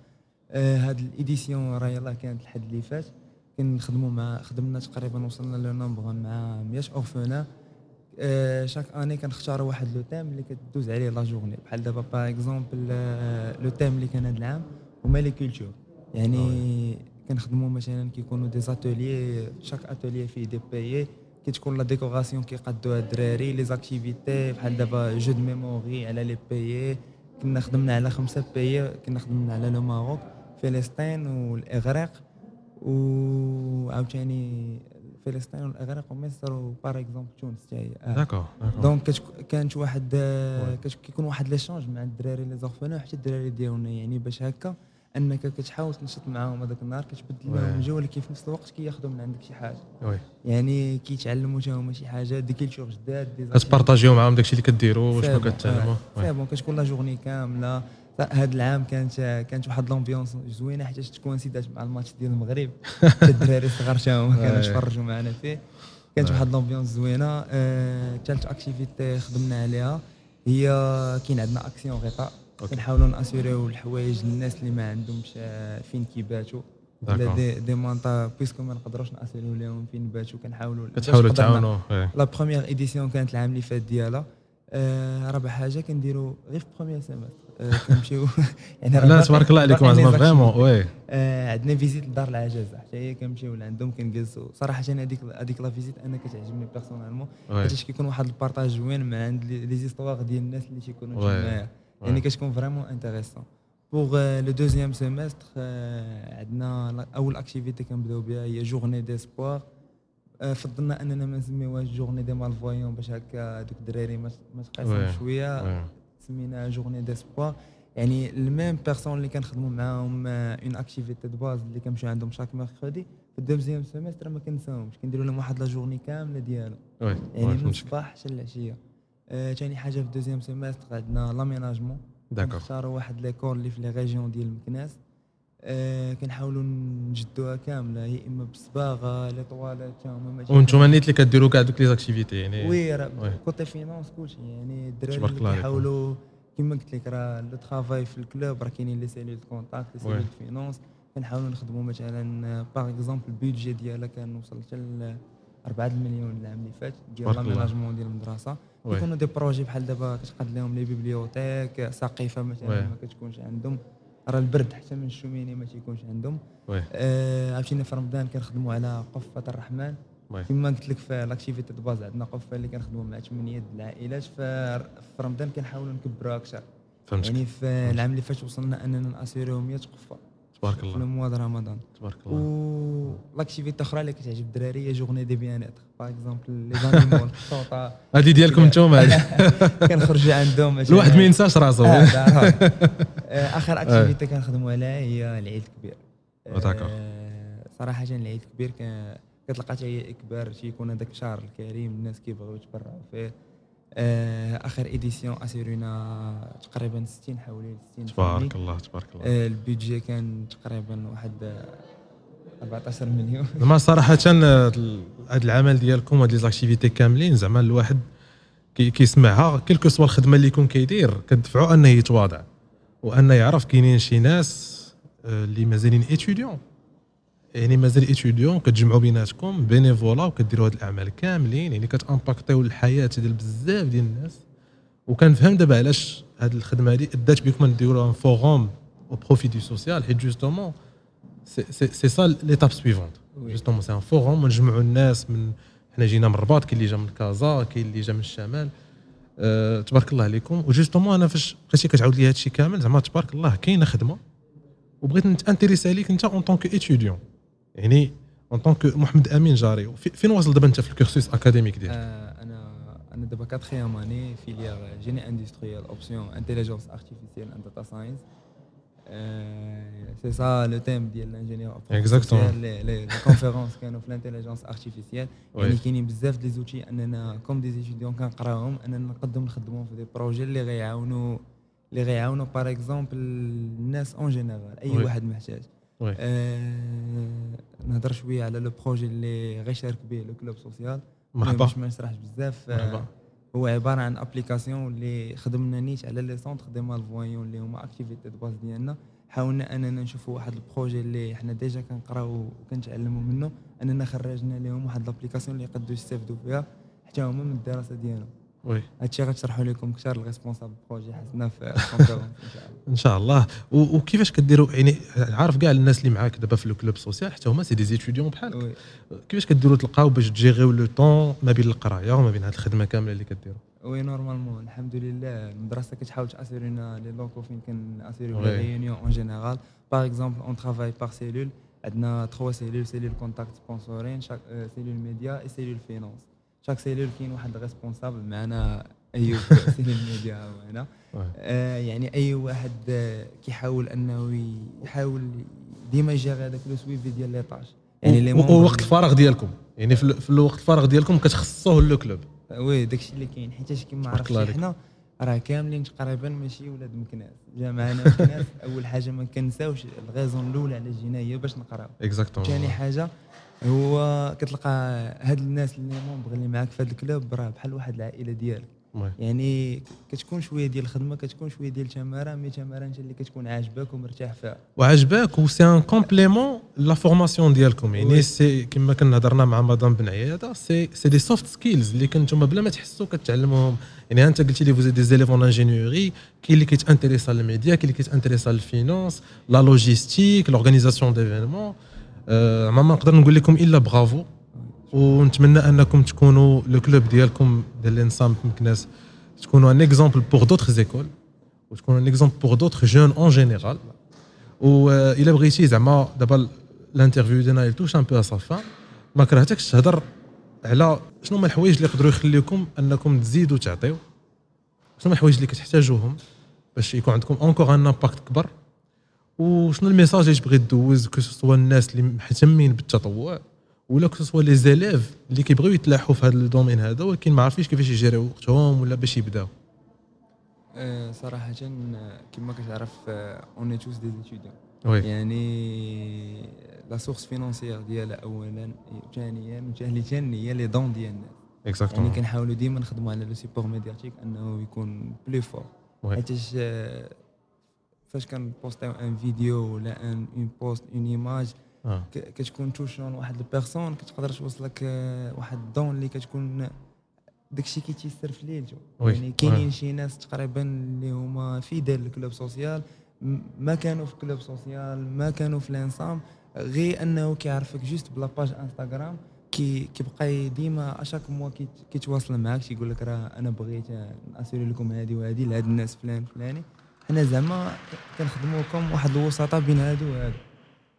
هاد ال édition راه يلاه كانت الحد اللي فات. كنخدموا مع خدمنا تقريبا وصلنا le nombre مع 100 orphelins chaque année كنختاروا واحد le thème اللي كدوز عليه la journée. بحال دابا par exemple le thème اللي كان هذا العام هما les cultures يعني كنخدموا مثلا كيكونوا des ateliers chaque atelier فيه des pays كتكون la décoration كيقادوها الدراري les activités بحال دابا jeu de memory على les pays كنا خدمنا على خمسة pays كنا خدمنا على le Maroc فلسطين والإغريق. وعاوتاني فلسطين والاغريق ومصر و par exemple تونس حتى هي آه. D'accord donc كانت واحد. كت- كيكون واحد l'échange مع الدراري les orphelins وحتى الدراري ديالنا يعني باش هكا أنك كتحاول تنشط معاهم هذاك النهار كتبدل. لهم الجو ولكن في نفس الوقت كياخذوا من عندك شي حاجة. oui يعني كيتعلموا حتى هما شي حاجة des cultures جداد des كتبارطاجيو معاهم داكشي اللي كديروا وشنو كتعلموا آه، c'est bon كتكون la journée كاملة. هذا العام كانت كانت واحد l'ambiance زوينة حيت تكوانسيدات مع الماتش ديال المغرب. الدراري الصغار حتى هما كانوا آه. يتفرجوا معنا فيه. كانت آه. واحد l'ambiance زوينة. ثالث activité خدمنا عليها. هي كاين عندنا اكسيون غطاء. كنحاولوا ناسيوريو الحوايج للناس اللي ما عندهمش آه، فين كيباتوا. ولا des, des manteaux puisque ما نقدروش ناسيوريو لهم فين باتوا كنحاولوا كتحاولوا تعاونوا. la première édition كانت العام اللي فات ديالها. آه رابع حاجة كنديروا غير في premier semestre آه كنمشيو. يعني لا تبارك الله عليكم زعما vraiment. Oui. آه عندنا visite لدار العجز حتى هي كنمشيو لعندهم كنجلسوا صراحة هذيك هذيك la visite أنا كتعجبني personnellement oui. حيت كيكون واحد ال partage زوين مع عند les histoires ديال الناس اللي تيكونوا oui. يعني كتكون vraiment intéressant pour le deuxième semestre عندنا أول activité كنبداو بها هي journée d'espoir فضلنا أننا ما نسميوهاش journée des malvoyants باش هكا دوك الدراري ما. تقاسمش شوية. Oui. سميناها journée d'espoir يعني ال même personnes اللي كنخدموا معاهم en activité de base اللي كنمشيو عندهم chaque mercredi في ال deuxième semestre ما كننساهمش كنديروا لهم واحد la journée كاملة ديالهم. Oui يعني من الصباح حتى العشية. آه، ثاني حاجة في ال deuxième semestre عندنا l'aménagement d'école نختاروا واحد l'école اللي في les régions ديال مكناس. آه كنحاولوا نجددوها كاملة يا إما بالصباغه les toilettes تا هما وأنتم نيت اللي كديروا كاع دوك les activités يعني oui. راه côté finance كلشي يعني الدراري. كيحاولوا كيما قلت لك راه le travail في ال club راه كاينين les cellules contact les. Cellules finance كنحاولوا نخدموا مثلا par exemple ال budget ديالها كان وصل حتى ل 4 المليون العام اللي فات ديال. l'aménagement ديال المدرسة oui. يكونوا des projets بحال دابا كتقاد لهم les bibliothèques سقيفه. مثلا ما كتكونش عندهم راه البرد حتى من ال cheminée ما تيكونش عندهم. oui. آه عرفتيني في رمضان كنخدموا على قفة الرحمن. كما قلت لك في l'activité base عندنا قفة اللي كنخدموا مع 8 العائلات في رمضان كنحاولوا نكبروها أكثر. فهمتك. يعني في العام اللي فات وصلنا أننا نأسيريو 100 قفة. تبارك الله. ال mois د رمضان. تبارك الله. و l'activité أخرى اللي كتعجب الدراري هي journée de bien-être par exemple les animaux الصوطه هذه ديالكم أنتم هذه كنخرجوا عندهم. الواحد ما ينساش راسه آه،. آه، آخر activité كنخدموا عليها هي العيد الكبير. آه،. آه، صراحة العيد الكبير كتلقى حتى هي اكبار تيكون هذاك الشهر الكريم الناس كيبغيو يتبرعوا فيه. آه، آخر édition أسيرونا تقريبا 60 حوالي 60 تبارك. الله تبارك الله. آه، ال budget كان تقريبا واحد آه، 14 مليون. زعما صراحة ال- هاد العمل ديالكم هاد les activités كاملين زعما الواحد كي- كيسمعها quelque soit الخدمة اللي يكون كيدير كتدفعو أنه يتواضع وأنه يعرف كاينين شي ناس آه، اللي مازالين étudiants يعني مازال étudiants كتجمعوا بيناتكم bénévolat وكديروا هاد الأعمال كاملين يعني كتأمباكتيو الحياة ديال بزاف ديال الناس. وكنفهم دابا علاش هاد الخدمة هادي أدات بكم نديروا un forum au profit du social حيت justement c'est ça l'étape suivante Oui. justement c'est un forum نجمعوا الناس من حنا جينا من الرباط كاين اللي جا من كازا كاين اللي جا من الشمال. أه تبارك الله عليكم. و justement أنا فاش بقيتي كتعاود لي هذا الشيء كامل زعما تبارك الله كاينة خدمة. وبغيت نتانتيريسي عليك أنت en tant qu'étudiant يعني en tant que محمد امين جاري في- فين واصل دابا انت في ال cursus académique ديالك آه، أنا أنا دابا quatrième année filière génie industriel option intelligence artificielle and data science c'est ça le thème ديال ال ingénieur Exactement. les conférences كانوا في ال intelligence artificielle يعني. كاينين بزاف des outils اننا comme des étudiants كنقراوهم اننا نقدم نخدمهم في des projets اللي غيعاونوا اللي غيعاونوا par exemple الناس en général اي. واحد محتاج oui. نهضر شوية على le projet اللي غيشارك به le club social. مرحبا. باش ما نشرحش بزاف. آه، مرحبا. هو عبارة عن application اللي خدمنا نيت على les centres des malvoyants اللي هما activité de base ديالنا. حاولنا أننا نشوفوا واحد ال projet اللي حنا déjà كنقراو وكنتعلموا منه. أننا خرجنا لهم واحد ال application اللي يقدروا يستافدوا فيها. حتى هما من الدراسة ديالهم. oui. هادشي غتشرحوا لكم كثار ال responsable projet حسنا في ال conférence إن شاء الله. وكيفاش كديروا يعني عارف كاع الناس اللي معاك دابا في ال club social حتى هما c'est des étudiants بحالك. كيفاش كديروا تلقاو باش تجيريو le temps ما بين القراية وما بين هذه الخدمة كاملة اللي كديروا oui normalement الحمد لله المدرسة كتحاول تاسيرينا les locaux فين كناسيريو. لي ريونيون اون جينيرال par exemple on travaille par cellule عندنا trois cellules cellule contact sponsoring chaque cellule média et cellule finance chaque cellule كاين واحد responsable معنا ايوب cellule média هو هنا oui. آه يعني اي واحد كيحاول انه يحاول ديما يجيري هذاك le suivi ديال les tâches يعني les و- membres ووقت الفراغ ديالكم يعني في, ال- في الوقت الفراغ ديالكم كتخصصوه le club oui داكشي اللي كاين حيت كيما عرفتي. حنا راه كاملين تقريبا ماشي ولاد مكناس جا معنا مكناس اول حاجة ما كنساوش ال raison الاولى على جينا هي باش نقراو exactement ثاني حاجة هو كتلقى هاد الناس les membres اللي معاك في هاد ال club راه بحال واحد العائلة ديالك. يعني كتكون شوية ديال الخدمة كتكون شوية ديال التمارة mais تماره انت اللي كتكون عاجباك ومرتاح فيها. وعجباك و c'est un complément la formation ديالكم. يعني. c'est كما كنا هضرنا مع مدام بن عيادة c'est c'est des soft skills اللي كنتم بلا ما تحسوا كتعلموهم يعني انت قلتي لي vous êtes des élèves en ingénierie كاين اللي كيتانتيريسا للميديا كاين اللي كيتانتيريسا لل finance la logistique l'organisation d'événements ما نقدر نقول لكم إلا برافو. ونتمنى أنكم تكونوا le club ديالكم ديال ال ENSAM مكناس تكونوا un exemple pour d'autres écoles وتكونوا un exemple pour d'autres jeunes en général voilà بغيتي زعما دابا ال interview ديالنا il touche un peu à fin ما كرهتكش تهضر على شنو هما الحوايج اللي يقدروا يخليكم انكم تزيدوا تعطيو شنو هما الحوايج اللي كتحتاجوهم باش يكون عندكم encore un impact كبر وشنو ال message اللي تبغي دوز que ce soit الناس اللي مهتمين بالتطوع ولا que ce soit les élèves اللي كيبغيو يتلاحوا في هذا ال domaine هذا ولكن ما عارفينش كيفاش يجريو وقتهم ولا باش يبداو. صراحة آه، كما كتعرف en tant que étudiants يعني la source financière ديالها اولا ثانيا ثانيا هي les dons ديال الناس. يعني exactement كنحاولوا ديما نخدموا على le support médiatique أنه يكون plus fort. حيتاش آه، فاش كن postيو une vidéo ولا un un poste une image آه. كتكون touchant واحد ال personne كتقدر توصلك واحد ال don اللي كتكون داكشي كيتيسر في ليلته. يعني كاينين شي ناس تقريبا اللي هما في دار ال club social ما كانوا في club social ما كانوا في ال ENSAM غير انه كيعرفك juste ب la page Instagram كي كيبقى ديما à chaque mois كيت- كيتواصل معاك تيقول لك راه أنا بغيت نassurer لكم هذه وهذه لهاد الناس فلان فلاني حنا زعما كنخدموا comme واحد الوساطة بين هادو وهادو.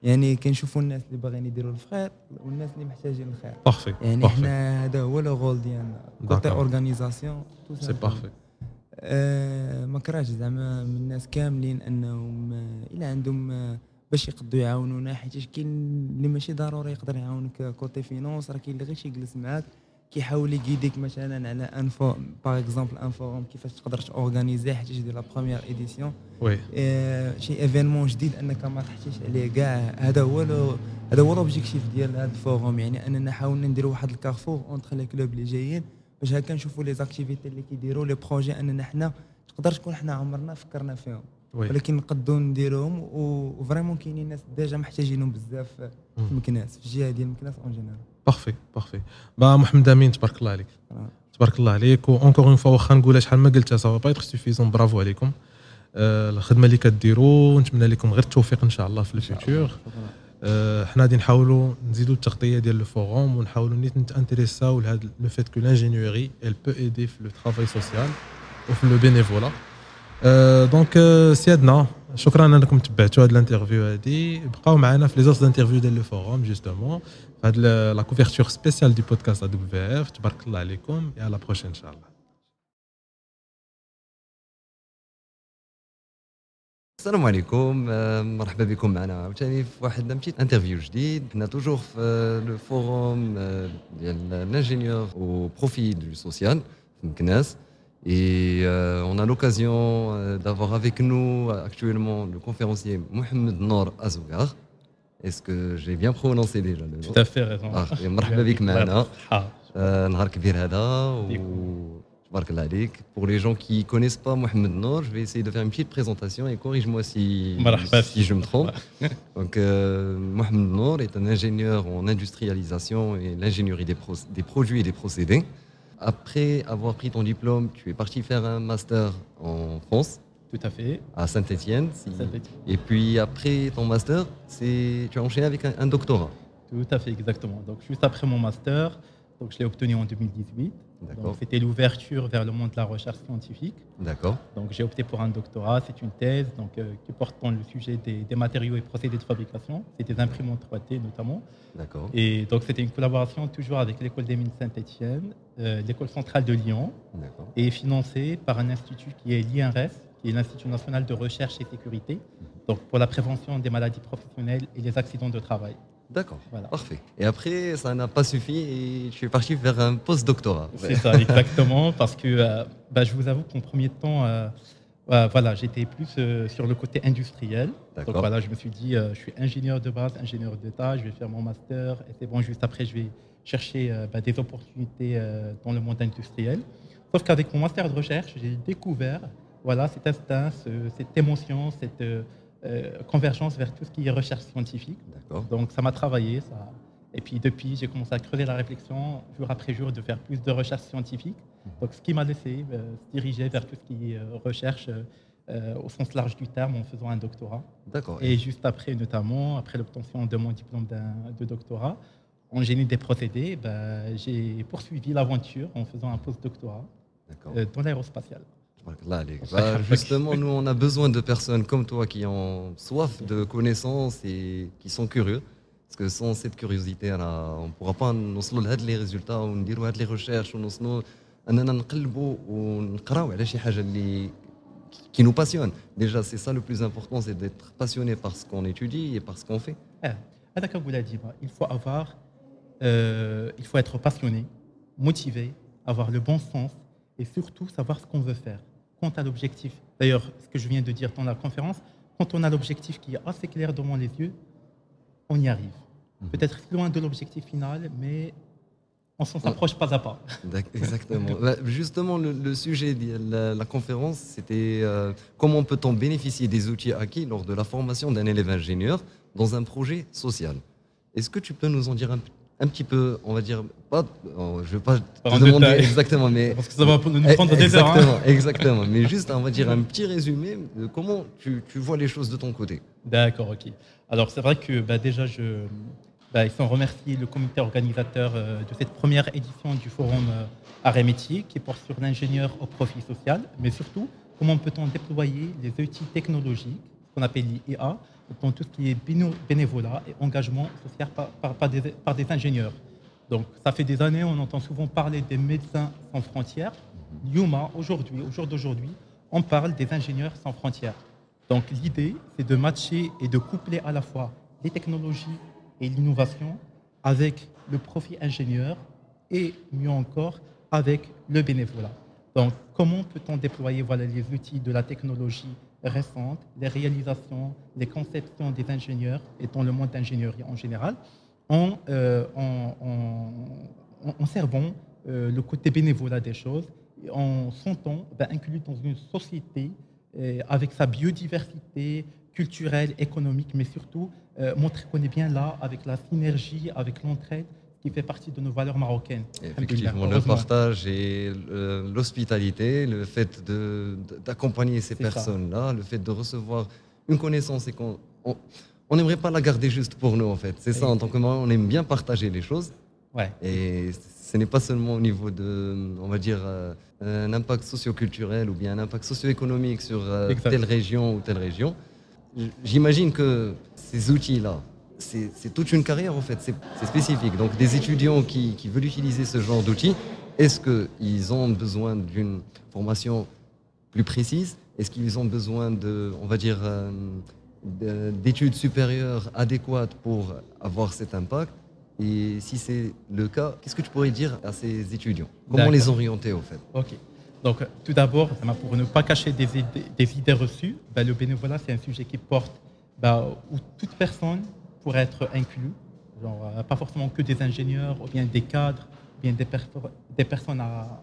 يعني كنشوفوا الناس اللي باغيين يديروا الخير والناس اللي محتاجين الخير. parfait يعني حنا هذا هو le rôle ديالنا. côté. organisation c'est parfait آه، ما كرهتش زعما من الناس كاملين أنهم إلا عندهم آه، باش يقدروا يعاونونا حيت كاين اللي ماشي ضروري يقدر يعاونك côté finance راه كاين اللي غير تيجلس معاك. كيحاول يقيديك مثلا على un faut par exemple un forum كيفاش تقدر تorganiser حيت دير la première édition ولا شي événement جديد أنك ما طحتيش عليه. كاع هذا هو le هذا هو l'objectif ديال هذا ال forum يعني أننا حاولنا نديروا واحد ال carrefour entre les clubs اللي جايين باش هكا نشوفوا les activités اللي كيديروا les projets أننا حنا تقدر تكون حنا عمرنا فكرنا فيهم. ولكن نقدروا نديروهم و vraiment كاينين ناس déjà محتاجينهم بزاف في. مكناس في الجهة ديال مكناس اون جينيرال بارفي بارفي با محمد امين تبارك الله عليك. تبارك الله عليك و encore une fois واخا نقولها شحال ما قلتها ça va pas être suffisant bravo عليكم آه، الخدمه اللي كديروا ونتمنى لكم غير التوفيق ان شاء الله في ال futur آه، حنا غادي نحاولوا نزيدوا التغطيه ديال le forum ونحاولوا نيت نت intéressaو لهذا le fait que l'ingénierie elle peut aider في le travail social وفي le bénévolat donc سيادنا شكرا أنكم تبعتوا هذه ال interview هذه. بقاو معنا في les autres interviews ديال le forum justement في هذه la couverture spéciale du podcast W اف تبارك الله عليكم. et à la prochaine إن شاء الله. السلام عليكم. آه، مرحبا بكم معنا. عاوتاني في واحد petite interview جديد. حنا toujours في le forum آه، ديال l'ingénieur au profit du social في مكناس. Et euh, on a l'occasion euh, d'avoir avec nous euh, actuellement le conférencier Mohamed Nour Azougar. Est-ce que j'ai bien prononcé déjà le nom Tout à fait raison. Ah, et مرحبا بك معنا Ah, آه، نهار كبير هذا بيك. و تبارك الله عليك. Pour les gens qui connaissent pas Mohamed Nour, je vais essayer de faire une petite présentation et corrige-moi si, مرحبا si je me trompe. Donc, euh, Mohamed Nour est un ingénieur en industrialisation et l'ingénierie des, pro- des produits et des procédés. Après avoir pris ton diplôme, tu es parti faire un master en France, tout à fait. à Saint-Étienne. Et puis après ton master, tu as enchaîné avec un, un doctorat. Tout à fait, exactement. Donc, juste après mon master, donc je l'ai obtenu en 2018. Donc, c'était l'ouverture vers le monde de la recherche scientifique. D'accord. Donc, j'ai opté pour un doctorat. C'est une thèse donc, euh, qui porte dans le sujet des, des matériaux et procédés de fabrication. C'est des imprimantes 3D notamment. D'accord. Et donc, c'était une collaboration toujours avec l'école des mines Saint-Etienne, euh, l'école centrale de Lyon, et financée par un institut qui est l'INRS, qui est l'Institut national de recherche et sécurité, donc pour la prévention des maladies professionnelles et les accidents de travail. D'accord. Voilà. Parfait. Et après, ça n'a pas suffi et tu es parti vers un post-doctorat. C'est ça, exactement, parce que euh, bah, je vous avoue qu'en premier temps, euh, euh, voilà, j'étais plus euh, sur le côté industriel. Donc voilà, je me suis dit, euh, je suis ingénieur de base, ingénieur d'État, je vais faire mon master, et c'est bon, juste après, je vais chercher euh, bah, des opportunités euh, dans le monde industriel. Sauf qu'avec mon master de recherche, j'ai découvert voilà, cet instinct, ce- cette émotion, cette euh, convergence vers tout ce qui est recherche scientifique. Donc ça m'a travaillé. Ça. Et puis depuis, j'ai commencé à creuser la réflexion jour après jour de faire plus de recherche scientifique. Donc ce qui m'a laissé euh, se diriger vers tout ce qui est euh, recherche au sens large du terme en faisant un doctorat. D'accord. Et juste après, notamment, après l'obtention de mon diplôme de doctorat en génie des procédés, ben, j'ai poursuivi l'aventure en faisant un post-doctorat dans l'aérospatiale. Tabarakallah alik. Bah, justement, nous, on a besoin de personnes comme toi qui ont soif de connaissances et qui sont curieux. Parce que sans cette curiosité, أنا- on ne pourra pas نوصلوا لهاد les résultats ونديروا هاد les recherches ونوصلوا أننا نقلبوا ونقراو على شي حاجة اللي qui nous passionne. Déjà, c'est ça le plus important, c'est d'être passionné par ce qu'on étudie et par ce qu'on fait. Ah, d'accord, vous l'avez dit. bah, Il faut avoir, euh, il faut être passionné, motivé, avoir le bon sens et surtout savoir ce qu'on veut faire. Quant à l'objectif, d'ailleurs, ce que je viens de dire dans la conférence, quand on a l'objectif qui est assez clair devant les yeux, on y arrive. Mhm. Peut-être loin de l'objectif final, mais on s'en s'approche pas à pas. Exactement. Bah, Justement, le, le sujet de la, la conférence, c'était euh, comment peut-on bénéficier des outils acquis lors de la formation d'un élève ingénieur dans un projet social? Est-ce que tu peux nous en dire un, un petit peu, on va dire, pas, oh, je ne vais pas te demander détail. exactement, mais Parce que ça va nous Eh, prendre des heures. hein. exactement, mais juste, on va dire un petit résumé de comment tu, tu vois les choses de ton côté. D'accord, ok. Alors c'est vrai que bah, déjà, je, bah, ils sont remercier le comité organisateur euh, de cette première édition du forum euh, Arts et Métiers qui porte sur l'ingénieur au profit social, mais surtout comment peut-on déployer les outils technologiques, qu'on appelle l'IA, dans tout ce qui est bénévolat et engagement social par, par- par des, par des ingénieurs. Donc ça fait des années, on entend souvent parler des médecins sans frontières. Yuma, aujourd'hui, au jour d'aujourd'hui, on parle des ingénieurs sans frontières. Donc l'idée, c'est de matcher et de coupler à la fois les technologies et l'innovation avec le profit ingénieur et mieux encore avec le bénévolat. Donc comment peut-on déployer voilà, les outils de la technologie récente, les réalisations, les conceptions des ingénieurs et dans le monde d'ingénierie en général, en, euh, servant euh, le côté bénévolat des choses, en sentant ben, inclus dans une société euh, avec sa biodiversité culturelle, économique, mais surtout montrer qu'on est bien là avec la synergie, avec l'entraide, qui fait partie de nos valeurs marocaines. Effectivement, le partage et euh, l'hospitalité, le fait d'accompagner ces personnes-là, le fait de recevoir une connaissance et qu'on on, n'aimerait pas la garder juste pour nous, en fait. C'est ça, en tant que on aime bien partager les choses. Ouais. Et ce n'est pas seulement au niveau de, on va dire, euh, un impact socio-culturel ou bien un impact socio-économique sur euh, telle région ou telle région. J'imagine que ces outils-là, c'est toute une carrière en fait, c'est spécifique. Donc des étudiants qui, veulent utiliser ce genre d'outils, est-ce qu'ils ont besoin d'une formation plus précise? Est-ce qu'ils ont besoin de, on va dire, euh, d'études supérieures adéquates pour avoir cet impact? Et si c'est le cas, qu'est-ce que tu pourrais dire à ces étudiants? Comment les orienter au fait? Ok. Donc, tout d'abord, pour ne pas cacher des idées, reçues, ben, le bénévolat, c'est un sujet qui porte ben, où toute personne pourrait être inclue, genre, euh, pas forcément que des ingénieurs, ou bien des cadres, ou bien des, personnes à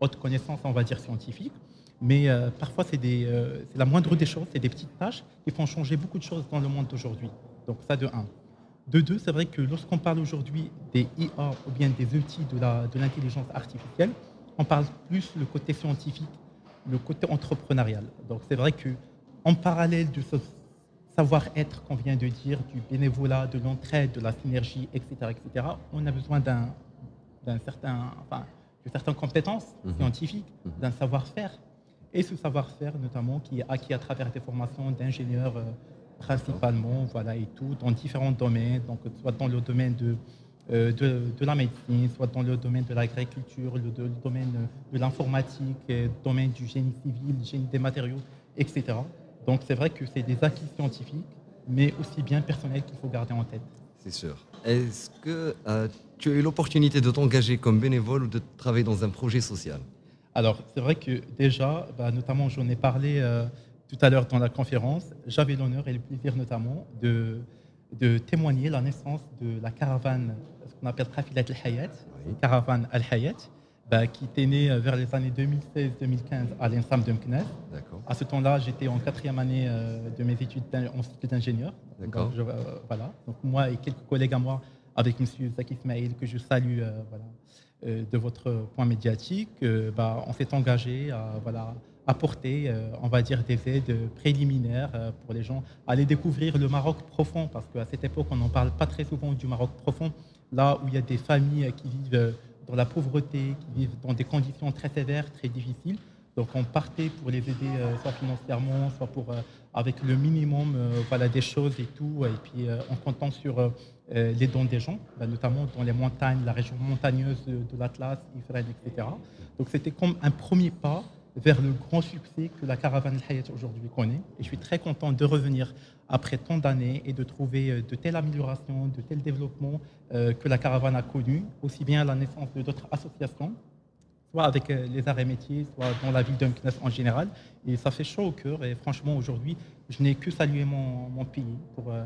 haute connaissance, on va dire, scientifique. Mais euh, parfois, euh, c'est la moindre des choses, c'est des petites tâches qui font changer beaucoup de choses dans le monde d'aujourd'hui. Donc ça, de un. De deux, c'est vrai que lorsqu'on parle aujourd'hui des IA ou bien des outils de l'intelligence de artificielle, on parle plus le côté scientifique, le côté entrepreneurial. Donc c'est vrai que en parallèle de ce savoir-être qu'on vient de dire, du bénévolat, de l'entraide, de la synergie, etc., etc., on a besoin d'un certain, enfin, de certaines compétences mhm. scientifiques, mhm. d'un savoir-faire et ce savoir-faire notamment qui est acquis à travers des formations d'ingénieurs euh, principalement, voilà, et tout, dans différents domaines, donc soit dans le domaine de, euh, de, de, la médecine, soit dans le domaine de l'agriculture, le, le, domaine de l'informatique, le domaine du génie civil, le génie des matériaux, etc. Donc c'est vrai que c'est des acquis scientifiques, mais aussi bien personnels qu'il faut garder en tête. C'est sûr. Est-ce que euh, tu as eu l'opportunité de t'engager comme bénévole ou de travailler dans un projet social? Alors, c'est vrai que déjà, bah, notamment, j'en ai parlé euh, tout à l'heure dans la conférence, j'avais l'honneur et le plaisir notamment de, de témoigner la naissance de la caravane, ce qu'on appelle Trafilat al-Hayat, caravane al-Hayat, bah, qui était née euh, vers les années 2016-2015 à l'INSAM de Mknes. À ce temps-là, j'étais en quatrième année euh, de mes études en cycle d'ingénieur. D'accord. voilà. Donc, moi et quelques collègues à moi, avec M. Zaki Ismail, que je salue, voilà euh, de votre point médiatique, euh, bah, on s'est engagé à voilà, apporter, euh, on va dire, des aides préliminaires pour les gens, aller découvrir le Maroc profond, parce qu'à cette époque, on n'en parle pas très souvent du Maroc profond, là où il y a des familles qui vivent dans la pauvreté, qui vivent dans des conditions très sévères, très difficiles. Donc on partait pour les aider soit financièrement, soit pour avec le minimum voilà, des choses et tout, et puis en comptant sur euh, les dons des gens, bah, notamment dans les montagnes, la région montagneuse de, l'Atlas, Israël, etc. Donc c'était comme un premier pas vers le grand succès que la caravane Hayat aujourd'hui connaît. Et je suis très content de revenir après tant d'années et de trouver euh, de telles améliorations, de tels développements euh, que la caravane a connu, aussi bien la naissance de d'autres associations, soit avec les arrêts métiers, soit dans la ville d'Unkness en général. Et ça fait chaud au cœur. Et franchement, aujourd'hui, je n'ai que salué mon, pays pour, euh,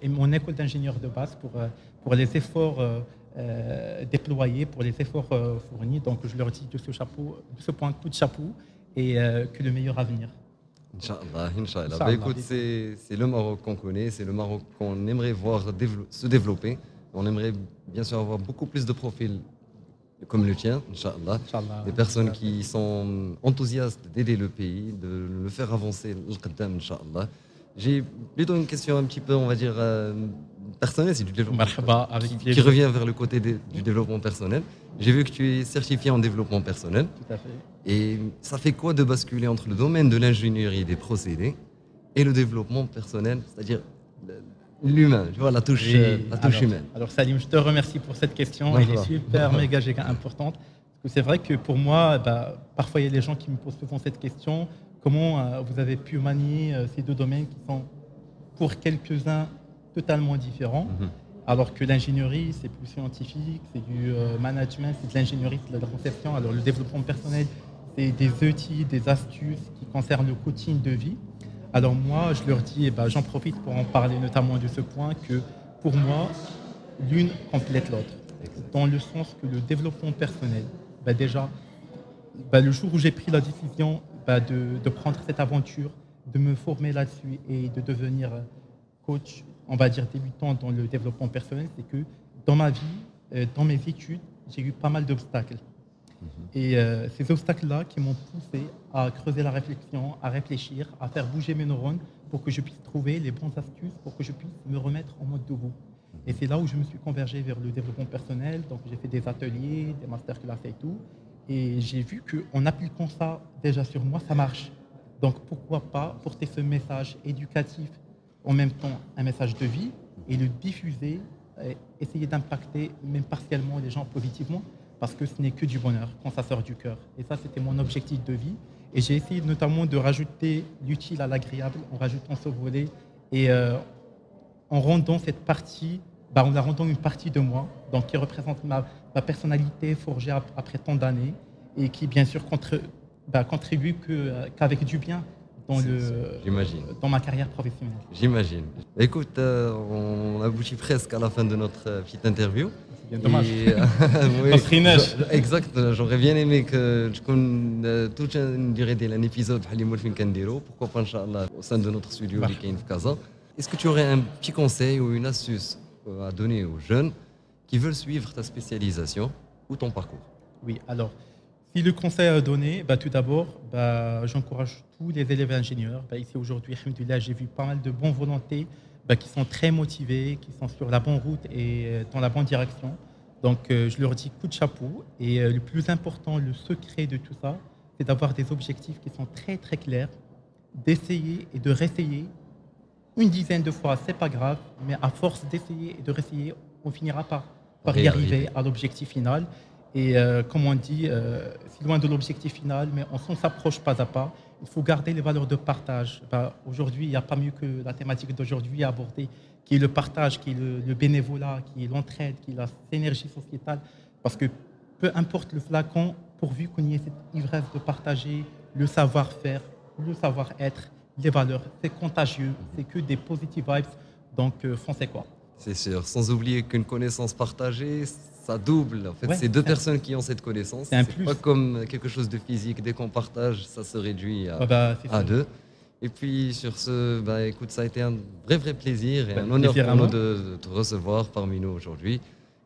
et mon école d'ingénieur de base pour, euh, pour les efforts euh, déployés, pour les efforts fournis. Donc je leur dis de ce, chapeau, de ce point coup de chapeau et que le meilleur avenir. Inch'Allah, Inch'Allah. Bah, écoute, c'est le Maroc qu'on connaît, c'est le Maroc qu'on aimerait voir se développer. On aimerait bien sûr avoir beaucoup plus de profils comme le tien, Inch'Allah. Des personnes qui sont enthousiastes d'aider le pays, de le faire avancer, Inch'Allah. J'ai plutôt une question un petit peu, on va dire, personnelle, c'est du développement qui, qui, revient vers le côté du développement personnel. J'ai vu que tu es certifié en développement personnel. Tout à fait. Et ça fait quoi de basculer entre le domaine de l'ingénierie des procédés et le développement personnel, c'est-à-dire l'humain, tu vois, la touche, euh, la touche alors, humaine. Alors Salim, je te remercie pour cette question, elle est super méga importante. Parce que c'est vrai que pour moi, bah, parfois il y a des gens qui me posent souvent cette question, comment euh, vous avez pu manier euh, ces deux domaines qui sont pour quelques-uns totalement différents, mhm. alors que l'ingénierie, c'est plus scientifique, c'est du management, c'est de l'ingénierie, c'est de la conception. Alors le développement personnel, c'est des outils, des astuces qui concernent le coaching de vie. Alors moi, je leur dis, eh ben, j'en profite pour en parler notamment de ce point, que pour moi, l'une complète l'autre. Dans le sens que le développement personnel, ben, déjà, ben, le jour où j'ai pris la décision de, prendre cette aventure, de me former là-dessus et de devenir coach, on va dire débutant dans le développement personnel, c'est que dans ma vie, euh, dans mes études, j'ai eu pas mal d'obstacles. Et euh, ces obstacles-là qui m'ont poussé à creuser la réflexion, à réfléchir, à faire bouger mes neurones pour que je puisse trouver les bonnes astuces, pour que je puisse me remettre en mode debout. Et c'est là où je me suis convergé vers le développement personnel. Donc j'ai fait des ateliers, des masterclass et tout. Et j'ai vu qu'en appliquant ça déjà sur moi, ça marche. Donc pourquoi pas porter ce message éducatif en même temps un message de vie et le diffuser, et essayer d'impacter même partiellement les gens positivement parce que ce n'est que du bonheur quand ça sort du cœur. Et ça, c'était mon objectif de vie. Et j'ai essayé notamment de rajouter l'utile à l'agréable en rajoutant ce volet et euh, en rendant cette partie, bah, en la rendant une partie de moi, donc qui représente ma, personnalité forgée ap- après tant d'années et qui, bien sûr, bah, contribue euh, qu'avec du bien dans, le, euh, dans ma carrière professionnelle. J'imagine. Écoute, euh, on aboutit presque à la fin de notre euh, petite interview. C'est bien dommage. Et, exact. J'aurais bien aimé que je connaisse toute une durée d'un épisode Pourquoi pas, Inch'Allah, au sein de notre studio bah. qui est Est-ce que tu aurais un petit conseil ou une astuce à donner aux jeunes qui veulent suivre ta spécialisation ou ton parcours? Oui, alors si le conseil à donner, bah, tout d'abord, bah, j'encourage tous les élèves ingénieurs. Bah, ici aujourd'hui, j'ai vu pas mal de bonnes volontés qui sont très motivés, qui sont sur la bonne route et euh, dans la bonne direction. Donc, euh, je leur dis coup de chapeau. Et euh, le plus important, le secret de tout ça, c'est d'avoir des objectifs qui sont très très clairs, d'essayer et de réessayer une dizaine de fois, c'est pas grave, mais à force d'essayer et de réessayer, on finira par, par y arriver. à l'objectif final. Et euh, comme on dit, euh, c'est loin de l'objectif final, mais on s'en s'approche pas à pas. Il faut garder les valeurs de partage. Bah, aujourd'hui, il n'y a pas mieux que la thématique d'aujourd'hui à aborder, qui est le partage, qui est le, bénévolat, qui est l'entraide, qui est la synergie sociétale. Parce que peu importe le flacon, pourvu qu'on y ait cette ivresse de partager le savoir-faire, le savoir-être, les valeurs, c'est contagieux, c'est que des positive vibes. Donc, euh, foncez quoi. C'est sûr, sans oublier qu'une connaissance partagée, ça double. En fait, Ouais, c'est deux personnes qui ont cette connaissance. c'est pas comme quelque chose de physique. Dès qu'on partage, ça se réduit à, Ah bah, à deux. Et puis sur ce, bah, écoute, ça a été un vrai, vrai plaisir et Bah, un honneur pour nous de, de te recevoir parmi nous aujourd'hui.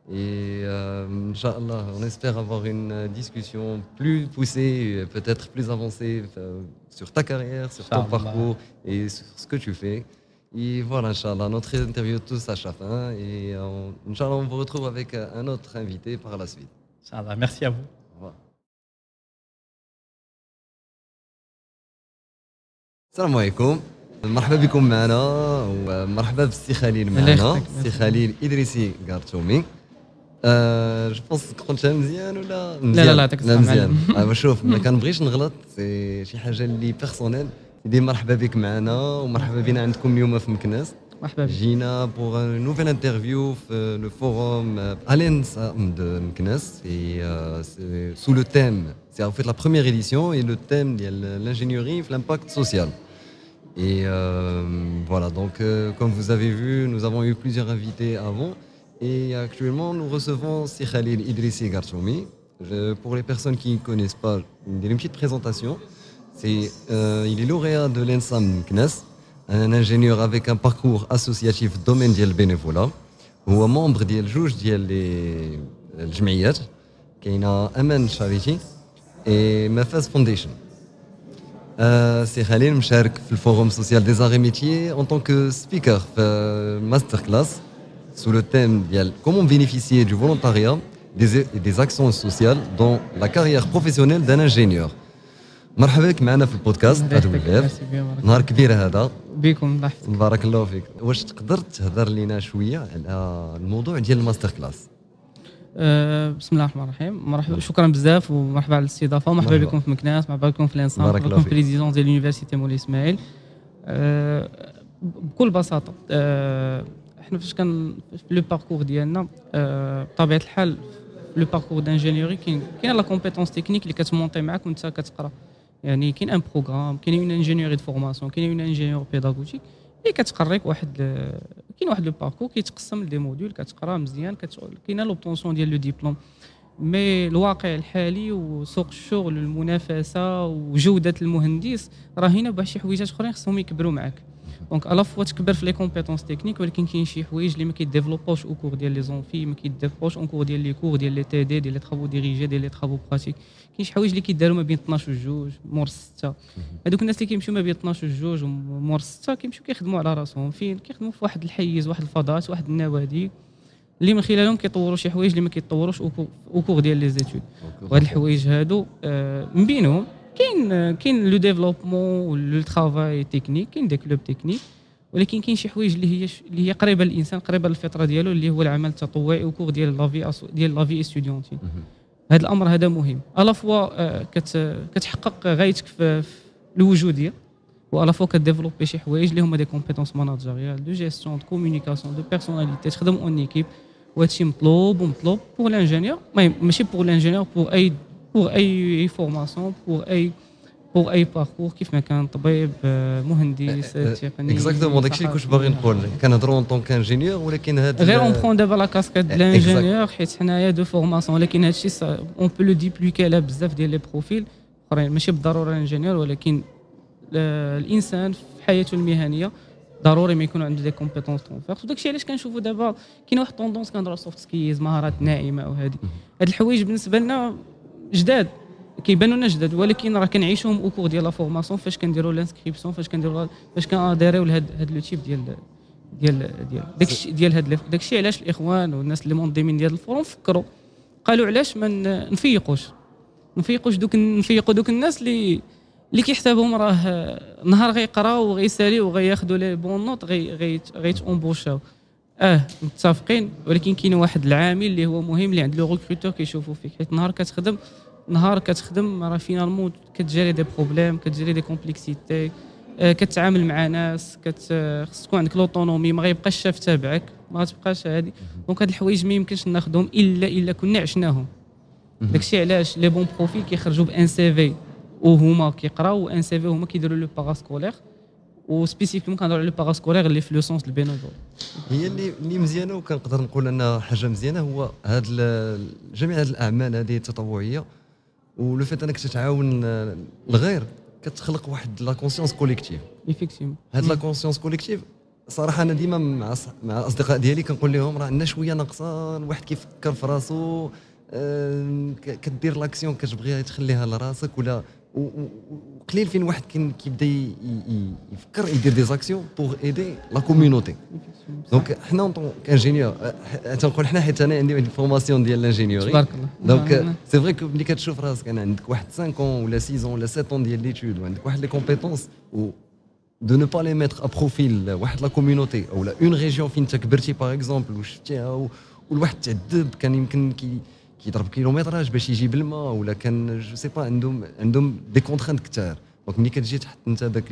Et euh, Inch'Allah, on espère avoir une discussion plus poussée, peut-être plus avancée euh, sur ta carrière, sur ton parcours et sur ce que tu fais. Et voilà, Inch'Allah, notre interview touche à sa fin. Et euh, on- Inch'Allah, on vous retrouve avec euh, un autre invité par la suite. Inch'Allah. Merci à vous. Au revoir. السلام عليكم مرحبا بكم معنا ومرحبا بالسي خليل الله معنا يخليك، سي ميرسي. خليل ادريسي قارتومي آه جو بونس قلتها مزيان ولا مزيان لا، لا، يعطيك لا الصحة مزيان معلم. آه شوف ما كنبغيش نغلط سي شي حاجة اللي بيرسونيل دي مرحبا بك معنا ومرحبا بنا عندكم اليوم في مكناس مرحبا بك Gina pour une nouvelle interview euh, le forum euh, Alensam de Mknes et euh, c'est sous le thème, c'est en fait la première édition et le thème il y a l'ingénierie, l'impact social. Et euh, voilà, donc euh, comme vous avez vu, nous avons eu plusieurs invités avant et actuellement nous recevons Sir Khalil Idrissi Garchoumi. Je- Pour les personnes qui ne connaissent pas, une, une petite présentation. C'est, euh, il est lauréat de l'ENSAM Mknes, un ingénieur avec un parcours associatif domaine ديال البينيفولا هو membre ديال جوج ديال لي الجمعيات كاينه امان شاريتي et مفاز فونديشن آه سي خليل مشارك في الفوروم سوسيال دي زاري ميتيي en tant que speaker في ماستر كلاس sous le thème ديال comment bénéficier du volontariat des, et des actions sociales dans la carrière professionnelle d'un ingénieur مرحبا بك معنا في البودكاست نهار كبير هذا. بكم الله بارك الله فيك. واش تقدر تهضر لينا شوية على الموضوع ديال الماستر كلاس؟ آه، بسم الله الرحمن الرحيم. مرحبا شكرا بزاف ومرحبا على الاستضافة. ومرحبا مرحبا. بكم في مكناس مرحبا بكم في ال ENSAM بارك مرحبا بكم. في résidence ديال l'université مولاي إسماعيل. آه، بكل بساطة آه، إحنا فاش كان في le parcours ديالنا آه، بطبيعة الحال le parcours d'ingénierie كاين كاين la compétence technique اللي كت monter معاك وانت كتقرا. يعني كاين un programme كاين une ingénierie de formation كاين une ingénierie pédagogique اللي كتقريك واحد كاين واحد le parcours كيتقسم ل des modules كتقرا مزيان كاينة l'obtention ديال le diplôme mais الواقع الحالي وسوق الشغل والمنافسة وجودة المهندس راه هنا بواحد شي حويجات أخرين خصهم يكبروا معاك. donc à la fois تكبر في les compétences techniques ولكن كاين شي حوايج اللي ما كي développerوش au cours ديال les amphis ما كي développerوش au cours ديال les cours ديال les TD ديال les travaux dirigés ديال les travaux pratiques كاين شي حوايج اللي كيداروا ما بين 12 و 2 مور 6 هذوك الناس اللي كيمشيو ما بين 12 و 2 ومور 6 كيمشيو كيخدموا على راسهم فين كيخدموا في واحد الحيز واحد الفضاءات واحد النوادي اللي من خلالهم كيطوروا شي حوايج اللي ما كيتطوروش au cours ديال les études وهاد الحوايج هادو من بينهم كاين كاين le développement le travail technique كاين des clubs techniques ولكن كاين شي حوايج اللي هي اللي هي قريبة للإنسان قريبة للفطره ديالو اللي هو العمل التطوعي و cœur ديال la vie ديال la vie estudiantine هذا الأمر هذا مهم. à la fois آه، كتحقق غايتك في الوجودية و à la fois ك développer شي حوايج اللي هما des compétences managériales de gestion de communication de personnalité تخدم en équipe وهادشي مطلوب ومطلوب pour l'ingénieur ماشي pour l'ingénieur pour أي pour اي formation pour اي pour اي parcours كيف ما كان طبيب مهندس تقني exactement داكشي اللي كنت باغي نقول كنهضروا en tant que ingénieur ولكن هذا غير en prend دابا la casquette de l'ingénieur حيت حنايا de formation ولكن هادشي on peut le dupliquer على بزاف ديال les profils اخرين ماشي بالضروره ingénieur ولكن الانسان في حياته المهنيه ضروري ما يكون عنده des compétences transverses وداك الشيء علاش كنشوفوا دابا كاين واحد tendance كنهضروا soft skills مهارات ناعمه وهذه هاد الحوايج بالنسبة لنا جداد كيبانوا لنا جداد ولكن راه كنعيشوهم au cours ديال la formation فاش كنديروا l'inscription فاش كنديروا فاش كنأديريو لهاد هاد le type ديال ديال ديال داكشي ديال هاد داك الشيء علاش الإخوان والناس اللي منظمين ديال ال forum فكروا قالوا علاش ما نفيقوش. نفيقوش donc نفيقوا دوك الناس اللي اللي كيحسبهم راه نهار غيقراو وغيساليو وغياخذوا les bonnes notes غي غي embauch او آه متفقين. ولكن كاين واحد العامل اللي هو مهم اللي عند le recruteur كيشوفوا فيك. حيت نهار كتخدم نهار كتخدم راه finalement كت gérer des problèmes كت gérer des complexités آه كتعامل مع ناس كت خص تكون عندك l'autonomie ما غيبقاش شاف تابعك ما تبقاش هادي. donc هاد الحوايج ما يمكنش ناخذهم إلا إلا كنا عشناهم. داكشي علاش les bons profils كيخرجوا ب un CV وهما كيقراو un CV هما كيديروا le parascolaire و spécifiquement كنهضروا على parascolaire اللي في le sens ال bénévole هي اللي اللي مزيانة وكنقدر نقول ان حاجة مزيانة هو هاد جميع هاد الأعمال هذه التطوعية. و le fait أنك تتعاون الغير كتخلق واحد la conscience collective effectivement هاد la conscience collective صراحة أنا ديما مع مع الاصدقاء ديالي كنقول لهم راه عندنا شوية ناقصة الواحد كيفكر في راسو أه كدير l'action كتبغيها تخليها لراسك ولا وقليل فين واحد كيبدا يفكر يدير des actions pour aider la communauté donc حنا en tant qu'ingénieur تنقول حنا حيت أنا عندي formation ديال l'ingénierie تبارك الله donc c'est vrai que ملي كتشوف راسك أنا عندك واحد 5 ans ولا 6 ans ولا 7 ans ديال l'étude وعندك واحد les compétences de ne pas les mettre à profit واحد la communauté أو لا une région فين انت كبرتي par exemple وشفتيها والواحد تعذب كان يمكن كي كيضرب kilométrage باش يجيب الماء ولا كان je sais pas عندهم عندهم des contraintes كثار donc ملي كتجي تحط انت ذاك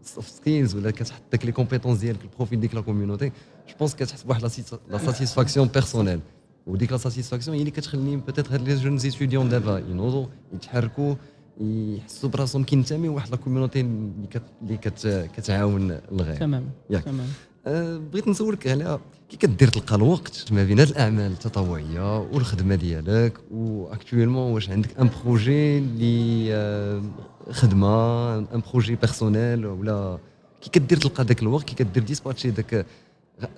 ال soft skills ولا كتحط داك les compétences ديالك au profit ديك la communauté je pense كتحس بواحد la satisfaction personnelle وديك la satisfaction هي اللي كتخلي peut-être هاد les jeunes étudiants دابا ينوضوا يتحركوا يحسوا براسهم كينتميو واحد la communauté اللي كتعاون الغير. تمام تمام. بغيت نسولك على كي كدير تلقى الوقت ما بين هاد الأعمال التطوعية والخدمة ديالك و actuellement واش عندك un projet اللي أه خدمة un projet personnel ولا كي كدير تلقى داك الوقت كي كدير dispatcher داك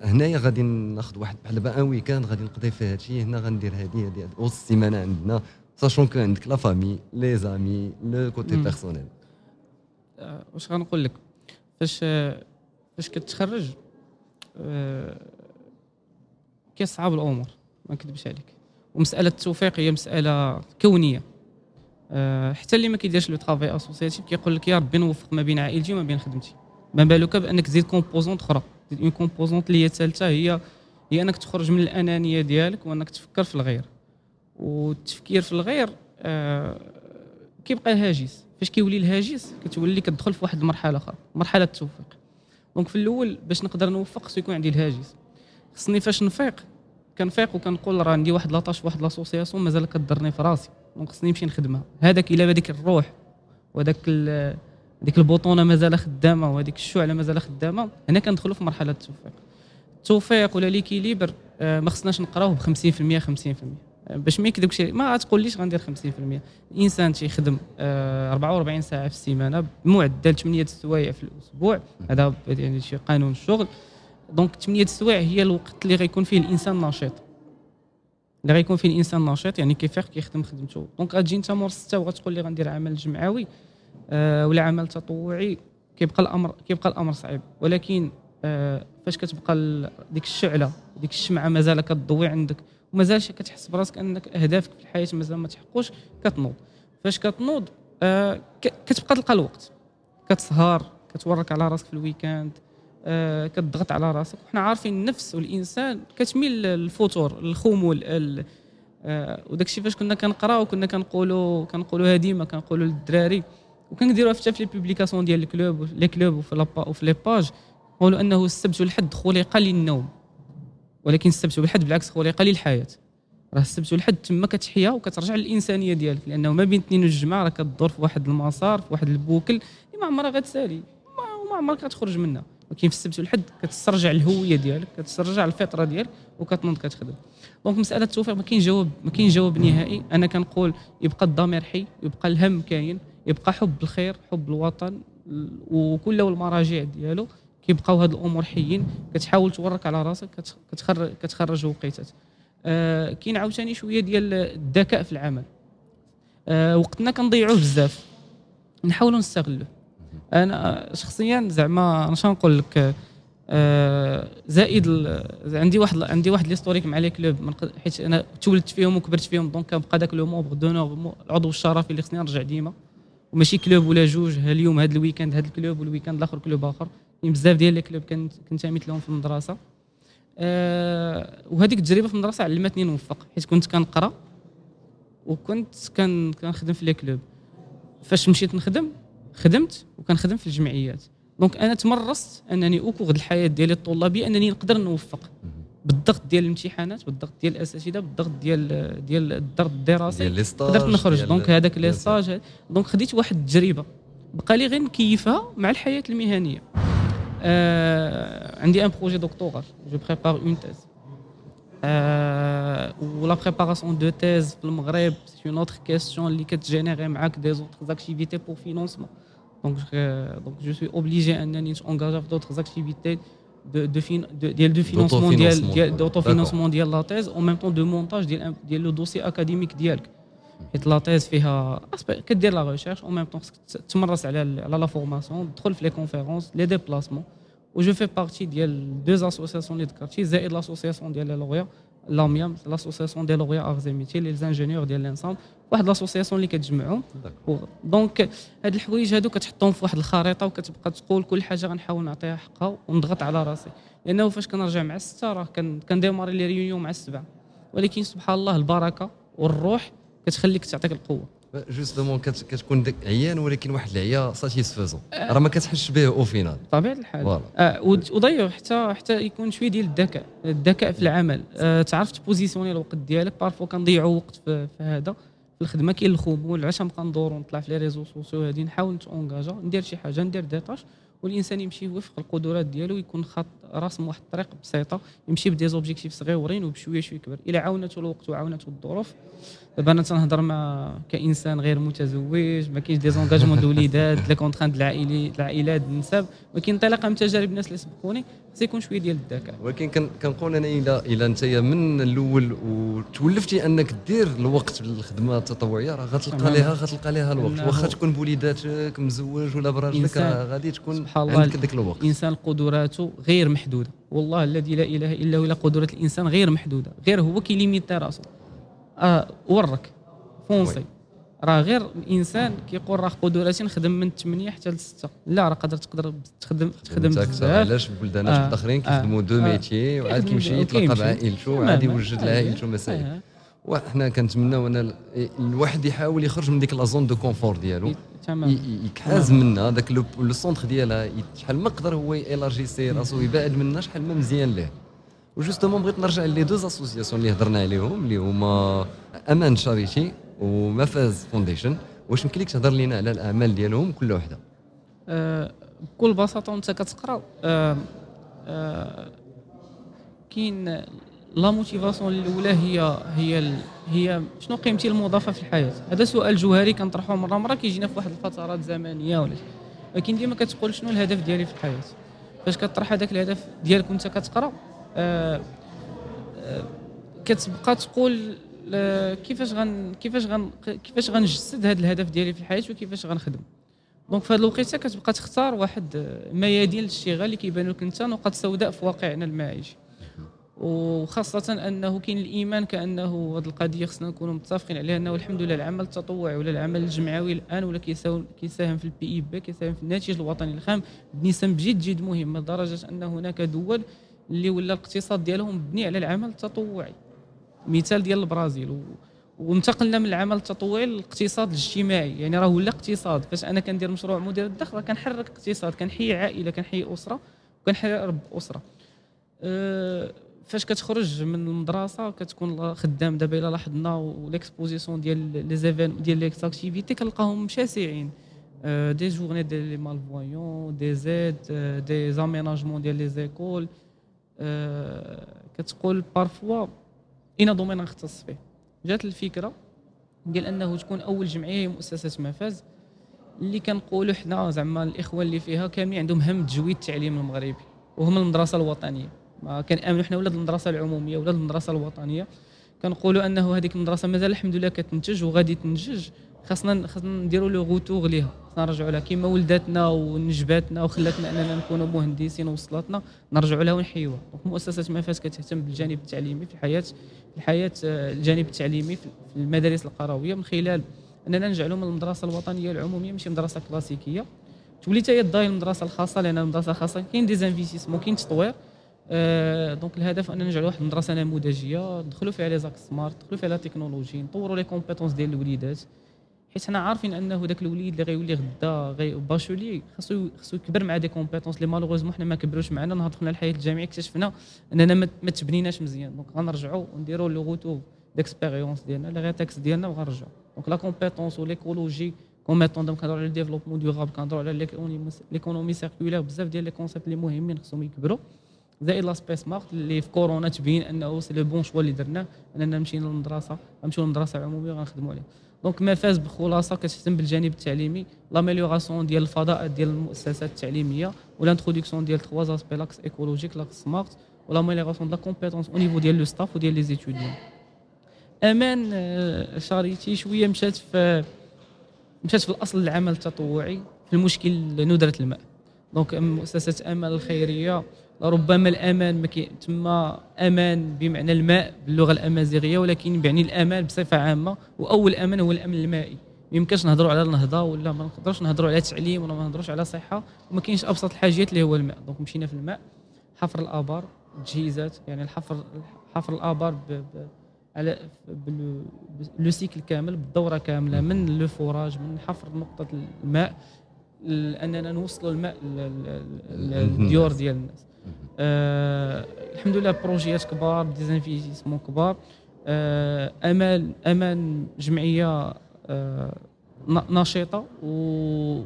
هنايا غادي ناخذ واحد بحال un week-end غادي نقضي فيه هادشي هنا غندير هادي هادي وسط السيمانة عندنا sachant que عندك la famille les amis le côté personnel واش غنقول لك؟ فاش فاش كتخرج أه كيصعب الأمور ما نكذبش عليك. ومسألة التوفيق هي مسألة كونية. أه حتى اللي ما كيديرش le travail associatif كيقول لك يا ربي نوفق ما بين عائلتي وما بين خدمتي. ما بالك بأنك تزيد composante أخرى تزيد une composante اللي هي الثالثة هي هي أنك تخرج من الأنانية ديالك وأنك تفكر في الغير. والتفكير في الغير أه كيبقى هاجس فاش كيولي الهاجس كتولي كتدخل في واحد المرحلة أخرى مرحلة التوفيق. donc في الأول باش نقدر نوفق خصو يكون عندي الهاجس. خصني فاش نفيق كنفيق وكنقول راه عندي واحد la tâche واحد l'association مازال كضرني في راسي. donc خصني نمشي نخدمها. هذاك إلا هذيك الروح وهذاك ديك البوطونه مازال خدامة وهذيك الشعلة مازال خدامة هنا كندخلوا في مرحلة التوفيق. التوفيق ولا l'équilibre آه ما خصناش نقراوه ب 50% 50% باش ما يكذبش ما غتقوليش غندير 50% الإنسان تيخدم آه، 44 ساعة في السيمانة بمعدل 8 السوايع في الأسبوع. هذا يعني شي قانون الشغل. donc 8 السوايع هي الوقت اللي غيكون فيه الإنسان نشيط. اللي غيكون فيه الإنسان نشيط يعني كيفيق كيخدم خدمته. donc غتجي أنت مور السته وغتقول لي غندير عمل جمعوي آه، ولا عمل تطوعي كيبقى الامر كيبقى الأمر صعيب. ولكن آه، فاش كتبقى ديك الشعلة ديك الشمعة مازال كتضوي عندك ومازال كتحس براسك انك اهدافك في الحياة مازال ما تحققوش كتنوض. فاش كتنوض آه، كتبقى تلقى الوقت. كتسهر كتورك على راسك في ال week-end آه، كتضغط على راسك. وحنا عارفين النفس والإنسان كتميل للفتور الخمول ال- آه، وداك الشيء فاش كنا كنقراو وكنا كنقولوا كنقولوها ديما كنقولوا للدراري. وكنديروها حتى في les publications ديال ال club les clubs وفي la pa- les pages نقولوا أنه السبت والحد خلق للنوم. ولكن السبت والحد بالعكس خلق للحياه راه السبت والحد تما كتحيا وكترجع للإنسانية ديالك لأنه ما بين اثنين والجمعه راه كدور في واحد المسار في واحد ال boucle اللي ما عمرها غتسالي ما- وما عمرك غتخرج منها. ولكن في السبت والحد كتسترجع الهوية ديالك كتسترجع الفطرة ديالك وكتنوض كتخدم. donc مسألة التوفيق ما كاين جواب ما كاين جواب نهائي. أنا كنقول يبقى الضمير حي يبقى الهم كاين يبقى حب الخير حب الوطن ال- وكل المراجع ديالو. كيبقاو هاد الأمور حيين كتحاول تورك على راسك كتخ- كتخرج كتخرج وقيتات آه كاين عاوتاني شوية ديال الذكاء في العمل. آه وقتنا كنضيعوه بزاف. نحاولوا نستغلوه. أنا شخصيا زعما أنا نقول لك؟ آه زائد عندي واحد عندي واحد l'historique مع les clubs حيت أنا تولدت فيهم وكبرت فيهم donc كنبقى داك le membre d'honneur العضو الشرفي اللي خصني نرجع ديما. وماشي club ولا جوج اليوم هذا ال week-end هذا ال club وال week-end الآخر club آخر. كاين بزاف ديال les clubs كنت كنتمي لهم في المدرسة. آه وهذيك التجربة في المدرسة علمتني نوفق حيت كنت كنقرأ وكنت كان كنخدم في les clubs. فاش مشيت نخدم خدمت وكنخدم في الجمعيات. donc أنا تمرست أنني اوكوغ الحياة ديالي الطلابية أنني نقدر نوفق. بالضغط ديال الامتحانات بالضغط ديال الأساتذة بالضغط ديال ديال الضغط الدراسي ديال قدرت نخرج. ديال- donc هذاك les stages donc خديت واحد التجربة. بقى لي غير نكيفها مع الحياة المهنية. آه عندي un projet doctorat je prépare une thèse آه و la préparation de thèse في المغرب c'est une autre question اللي كتجينيري معاك des autres activités pour financement donc donc je suis obligé انني نتونجاجا في d'autres activités de, de, fin, de, ديال de financement ديال d'autofinancement. ديال d'autofinancement ديال la thèse au même temps de montage ديال حيت la thèse فيها كدير la recherche au même temps تمرس على على la formation تدخل في les conférences les déplacements و je fais partie ديال deux associations اللي ذكرتي زائد l'association ديال les lauréats لاميام l'association ديال lauréats Arts et Métiers les ingénieurs ديال l'ENSAM واحد l'association اللي كتجمعهم donc هاد الحوايج هادو كتحطهم في واحد الخريطه وكتبقى تقول كل حاجة غنحاول نعطيها حقها ونضغط على راسي لأنه فاش كنرجع مع السته راه كن- كنديماري les réunions مع السبعه ولكن سبحان الله البركه والروح كتخليك تعطيك القوة. justement كت- كتكون داك عيان ولكن واحد العيا satisfaisant راه ما كتحسش به au final بطبيعه الحال. آه وضيع حتى حتى يكون شوية ديال الذكاء. الذكاء في العمل. آه تعرف تبوزيسيوني الوقت ديالك؟ parfois كنضيعوا وقت في, في هذا. في الخدمة كاين الخمول علاش نبقى ندور ونطلع في les réseaux sociaux هادي. نحاول نتونجاجا ندير شي حاجة ندير des tâches والإنسان يمشي وفق القدرات ديالو يكون خط راسم واحد الطريق بسيطة يمشي ب des objectifs صغيورين وبشويه شوية يكبر إلى عاونته الوقت وعاونته الظروف دابا أنا تنهضر مع كإنسان غير متزوج ما كاينش des engagements د وليدات la contrainte العائلي العائلات النساب ولكن انطلاقا من تجارب الناس اللي سبقوني خص يكون شوية ديال الذكاء ولكن كن- كنقول أنا إلى إلى أنت من الأول وتولفتي أنك دير الوقت للخدمه التطوعية راه غتلقى. لها غتلقى لها الوقت. واخا تكون بوليداتك مزوج ولا براجلك غادي تكون سبحان الله عندك ذاك الوقت. الإنسان قدراته غير محدودة والله الذي لا إله إلا هو قدرة الإنسان غير محدودة غير هو كيليميتي راسو آه ورك فونسي. راه غير الإنسان كيقول راه قدراتي نخدم من 8 حتى ل 6 لا راه قادر تقدر تخدم تخدم. بزاف علاش بلدانات آه. اخرين آه. كيخدموا deux آه. métiers وعاد كيمشي يتلاقى وكيمشي. بعائلته تماماً. وعاد يوجد. لعائلته مسائل آه. وحنا كنتمناو أنا الواحد يحاول يخرج من ديك la zone de confort ديالو يكحاز منها داك le centre ديالها شحال ما قدر هو يلارجيسي راسو يبعد منها شحال ما مزيان ليه. و justement بغيت نرجع les deux associations اللي هضرنا عليهم اللي هما Aman Charity و Mafaz Foundation واش يمكن لك تهضر لينا على الأعمال ديالهم كل وحدة؟ آه، بكل بساطة وأنت كتقرأ آه، آه، كاين لا موتيفاسيون الأولى هي هي هي شنو قيمتي المضافة في الحياة؟ هذا سؤال جوهري كنطرحه مره مرة كيجينا في واحد الفترات زمنية ولا. ولكن ديما كتقول شنو الهدف ديالي في الحياة؟ فاش كطرح هذاك الهدف ديالك وانت كتقرأ آه آه كتبقى تقول آه، كيفاش غن كيفاش غن كيفاش غنجسد هذا الهدف ديالي في الحياة وكيفاش غنخدم؟ دونك في هذه الوقيتة كتبقى تختار واحد آه، ميادين للاشتغال اللي كيبانوا لك أنت نقاط سوداء في واقعنا المعيشي. وخاصة أنه كاين الإيمان كأنه هذه القضية خصنا نكونوا متفقين عليها أنه الحمد لله العمل التطوعي ولا العمل الجمعوي الآن ولا كيساهم في ال PIB كيساهم في الناتج الوطني الخام بنسب جد جد مهمة لدرجة أن هناك دول اللي ولا الاقتصاد ديالهم مبني على العمل التطوعي. مثال ديال البرازيل و... وانتقلنا من العمل التطوعي للاقتصاد الاجتماعي. يعني راه ولا اقتصاد فاش أنا كندير مشروع مدير الدخل كنحرك اقتصاد كنحيي عائلة كنحيي أسرة وكنحيي رب أسرة. أه فاش كتخرج من المدرسة كتكون خدام دابا إلا لاحظنا و les expositions ديال les événements ديال les activités كنلقاهم شاسعين. des journées ديال les malvoyants des aides des aménagements ديال les écoles كتقول parfois un domaine نختص فيه جات الفكرة ديال أنه تكون أول جمعية هي مؤسسة مفاز. اللي كنقولوا حنا زعما الاخوان اللي فيها كاملين عندهم هم تجويد التعليم المغربي. وهم المدرسة الوطنية. كنامنوا حنا ولاد المدرسة العمومية ولاد المدرسة الوطنية. كنقولوا أنه هذيك المدرسة مازال الحمد لله كتنتج وغادي تنتج. خاصنا خاصنا نديروا le retour ليها. خاصنا نرجعوا لها كيما ولداتنا ونجباتنا وخلاتنا أننا نكونوا مهندسين ووصلاتنا نرجعوا لها ونحيوها donc مؤسسة مفاز كتهتم بالجانب التعليمي في الحياة في الحياة آه، الجانب التعليمي في المدارس القروية. من خلال أننا نجعلوا من المدرسة الوطنية العمومية ماشي مدرسة كلاسيكية. تولي حتى هي المدرسة الخاصة لأن المدرسة الخاصه كاين des investissements كاين تطوير. آه donc الهدف أننا نجعلوا واحد المدرسة نموذجية ندخلوا فيها les classes smart ندخلوا فيها la technologie نطوروا les compétences ديال الوليدات حيت حنا عارفين أنه ذاك الوليد اللي غيولي غدا غي bachelier خاصو خاصو يكبر مع des compétences اللي malheureusement حنا ما كبروش معنا نهار دخلنا الحياة الجامعية اكتشفنا أننا ما تبنيناش مزيان. donc غنرجعوا ونديروا le retour d'expérience ديالنا les RETEX ديالنا وغنرجعوا donc la compétence و l'écologie comme étant donc كنهضروا على ال développement durable كنهضروا على l'économie circulaire بزاف ديال les concepts اللي مهمين خصهم يكبروا زائد l'aspect smart اللي في كورونا تبين أنه c'est le bon choix اللي درناه أننا مشينا للمدرسة غنمشيو للمدرسة العمومية وغنخدموا عليها. donc مفاز بخلاصه كتهتم بالجانب التعليمي l'amélioration ديال الفضاء ديال المؤسسات التعليمية و l'introduction ديال trois aspects l'axe écologique l'axe smart و l'amélioration de compétences au niveau ديال le staff وديال les étudiants أمان آه، شاريتي شوية مشات في مشات في الأصل العمل التطوعي في المشكل ندره الماء. donc مؤسسة أمل الخيرية ربما الأمان ما تما أمان بمعنى الماء باللغة الأمازيغية ولكن بيعني الأمان بصفة عامة وأول أمان هو الأمن المائي. ما يمكنش نهضروا على النهضة ولا ما نقدرش نهضروا على تعليم ولا ما نهضروش على صحه وما كاينش أبسط الحاجات اللي هو الماء. donc مشينا في الماء حفر الآبار تجهيزات يعني الحفر حفر الآبار ب ب على le cycle كامل بالدورة كاملة من le forage من حفر نقطة الماء اننا نوصلوا الماء للديور ديال الناس. آه الحمد لله بروجيات كبار des investissements كبار. آه أمال أمان جمعية آه نشيطة و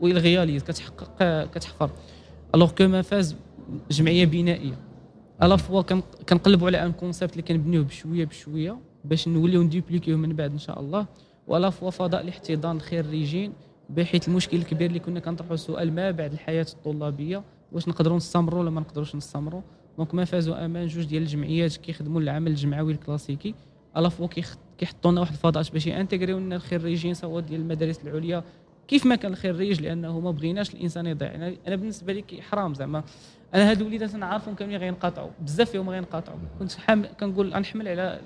و elle réalise كتحقق كتحفر. alors que مفاز جمعية بنائية à la fois كنقلبوا على un concept اللي كنبنيوه بشوية بشوية باش نوليو نديبليكيوه من بعد إن شاء الله. و à la fois فضاء لاحتضان الخريجين بحيث المشكل الكبير اللي كنا كنطرحوا السؤال ما بعد الحياة الطلابية. واش نقدروا نستمروا ولا ما نقدروش نستمروا. donc مفاز وأمان جوج ديال الجمعيات كيخدموا العمل الجمعوي الكلاسيكي. à la fois كيحطوا لنا واحد الفضاء باش يانتيغريو لنا الخريجين سواء ديال المدارس العليا. كيف ما كان الخريج لأنه ما بغيناش الإنسان يضيع. أنا أنا بالنسبة لي حرام زعما. أنا هاد الوليدات نعرفهم كاملين غينقطعوا بزاف فيهم غينقطعوا كنت حامل كنقول غنحمل على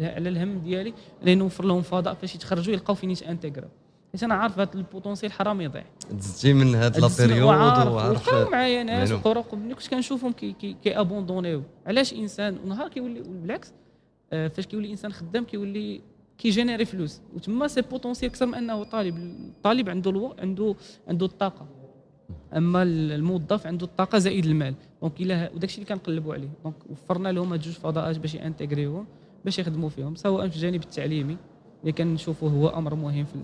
على الهم ديالي اني نوفر لهم فضاء فاش يتخرجوا يلقاو فين يتانتيغرا حيت أنا عارف هذا ال potentiel حرام يضيع. دزتي من هاد la période وعارف معايا ناس وقراو قبلني كنت كنشوفهم كي كي, كي ابوندونيو علاش إنسان ونهار كيولي بالعكس آه فاش كيولي إنسان خدام كيولي كيجينيري فلوس. وتما c'est potentiel أكثر من أنه طالب. الطالب عنده ألو... عنده عنده الطاقة. أما الموظف عنده الطاقة زائد المال. donc إلا وداك الشيء اللي كنقلبوا عليه. donc وفرنا لهم هاد جوج فضاءات باش يانتيغريوهم باش يخدموا فيهم سواء في الجانب التعليمي اللي كنشوفوه هو أمر مهم في,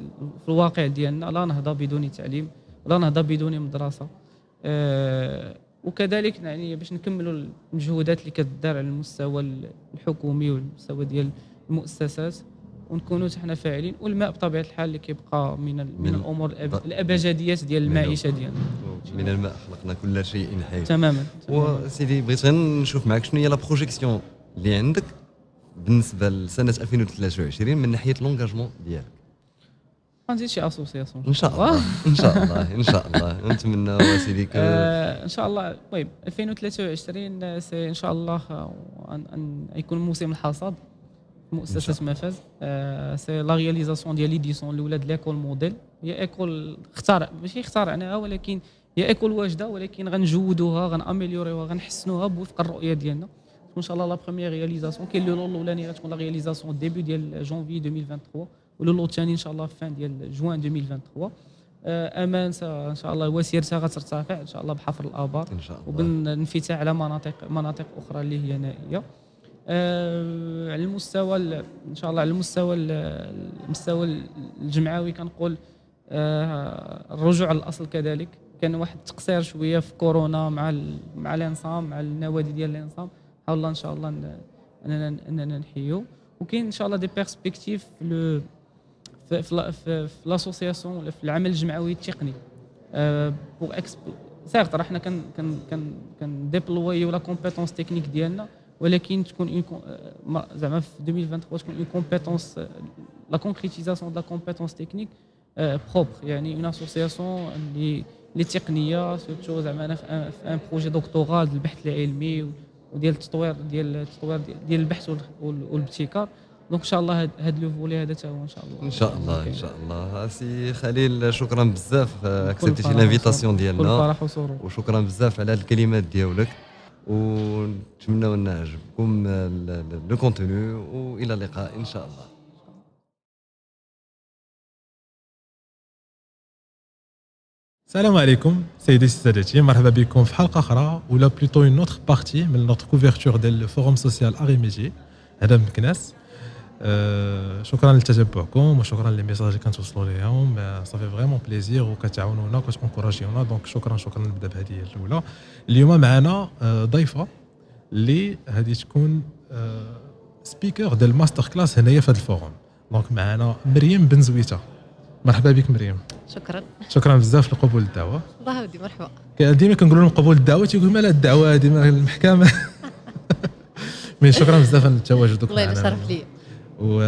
الواقع ديالنا لا نهضة بدون تعليم ولا نهضة بدون مدرسة. آه وكذلك يعني باش نكملوا المجهودات اللي كتدار على المستوى الحكومي والمستوى ديال المؤسسات ونكونوا حنا فاعلين والماء بطبيعة الحال اللي كيبقى من من, من الأمور الأبجديات ديال المعيشة ديالنا. من الماء خلقنا كل شيء حي تماما, وسيدي بغيت نشوف معك شنو هي لا بروجيكسيون اللي عندك بالنسبة لسنة 2023 من ناحية لونجاجمون ديالك. غندير شي association إن شاء الله إن شاء الله إن شاء الله. نتمنى سيدي آه إن شاء الله. طيب 2023 c'est إن شاء الله ان يكون موسم الحصاد مؤسسة مفاز. آه c'est la réalisation ديال l'édition الاولى ديال l'école modèle. هي école اخترع ماشي اخترعناها ولكن هي école واجدة ولكن غنجودوها غناميليوريوها غنحسنوها بوفق الرؤية ديالنا. ان شاء الله la première réalisation كاين le الاولاني غتكون la réalisation début ديال جونفي 2023 ولو الثاني ان شاء الله فان ديال جوان 2023 أمان ان شاء الله وسيرتها غترتفع ان شاء الله بحفر الابار ان شاء الله وبالانفتاح على مناطق مناطق أخرى اللي هي نائيه آه على المستوى ان شاء الله على المستوى المستوى الجمعوي كنقول آه الرجوع للاصل كذلك كان واحد التقصير شوية في كورونا مع مع الانصام مع النوادي ديال الانصام حاول إن شاء الله اننا اننا نحيو وكاين إن شاء الله des perspectives في في في, في, في l'association ولا في العمل الجمعوي التقني بوغ إكس سيغت راه حنا كن كن كن كنديبلويو la compétence technique ديالنا ولكن تكون une زعما في 2023 تكون une compétence la concrétisation de la compétence technique propre يعني une association اللي اللي تقنية surtout زعما أنا في un projet دكتوراه ديال البحث العلمي وديال التطوير ديال التطوير ديال البحث والابتكار. donc إن شاء الله هذا le volet هذا تا هو إن شاء الله. إن شاء الله إن شاء الله. سي خليل شكرا بزاف. اكسبتيتي l'invitation ديالنا. وشكرا بزاف على الكلمات ديالك. ونتمنى أن عجبكم le contenu وإلى اللقاء إن شاء الله. السلام عليكم سيدي سادتي مرحبا بكم في حلقه أخرى ولا plutôt une autre partie من notre couverture ديال ال forum social Arts et Métiers هذا مكناس شكرا لتتبعكم وشكرا les messages اللي كنتوصلوا ليهم ça fait vraiment plaisir وكتعاونونا وكتونكوراجيونا donc شكرا شكرا نبدا بهذه الاولى اليوم معنا ضيفه اللي هذه تكون speaker ديال ال master class هنايا في هذا ال forum donc معنا مريم بن زويته مرحبا بك مريم شكرا. شكرا بزاف لقبول الدعوة. الله يودي مرحبا. ديما كنقول لهم قبول الدعوة تيقول مال الدعوة هذه المحكمة. mais شكرا بزاف على تواجدك الله يشرف لي. و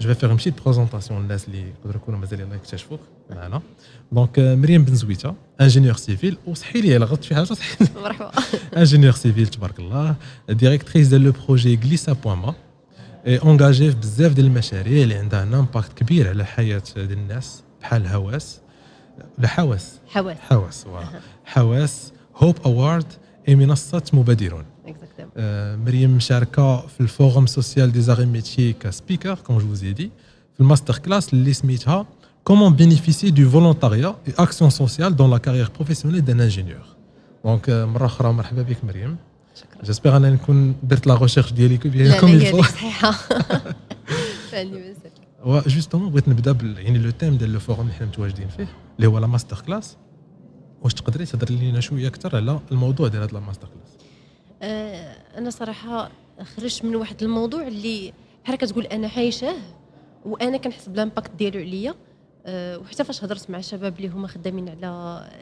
je vais faire شي présentation للناس اللي يقدروا يكونوا مازال يكتشفوك معنا. donc مريم بن زويته ingénieur civil وصحي لي غلطت في حاجة صحي مرحبا. ingénieur civil تبارك الله. directrice ديال le projet غليسا point ma engagée في بزاف ديال المشاريع اللي عندها un impact كبير على الحياة ديال الناس بحال هواس. لا حواس حواس حواس حواس Hope Award et منصة مبادرون. آه مريم مشاركة في الفوروم سوسيال دي زاري ميتيي كسبيكر كوم جو فوزي دي في ال master class اللي سميتها comment bénéficier du volontariat et action sociale dans la carrière professionnelle d'un ingénieur donc مرة أخرى مرحبا بك مريم. شكرا. j'espère انني نكون درت la recherche ديالي comme صحيحة. و justement بغيت نبدأ بال يعني le thème ديال le forum اللي حنا متواجدين فيه اللي هو la masterclass واش تقدري تهضري لينا شوية أكثر على الموضوع ديال هذا la masterclass آه أنا صراحة خرجت من واحد الموضوع اللي بحال كتقول أنا عايشاه وأنا كنحس بال impact ديالو عليا. أه وحتى فاش هضرت مع الشباب اللي هما خدامين على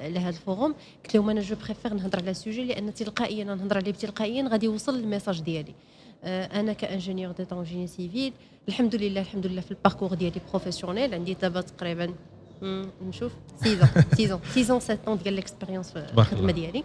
على هذا ال forum قلت لهم أنا je préfère نهضر على ال sujet لأن تلقائيا نهضر عليه تلقائيا غادي يوصل ال message ديالي. أه أنا ك ingénieur d'état génie civil الحمد لله الحمد لله في ال parcours ديالي professionnel عندي دابا تقريبا نشوف 6 6 6 7 ديال l'expérience في الخدمه ديالي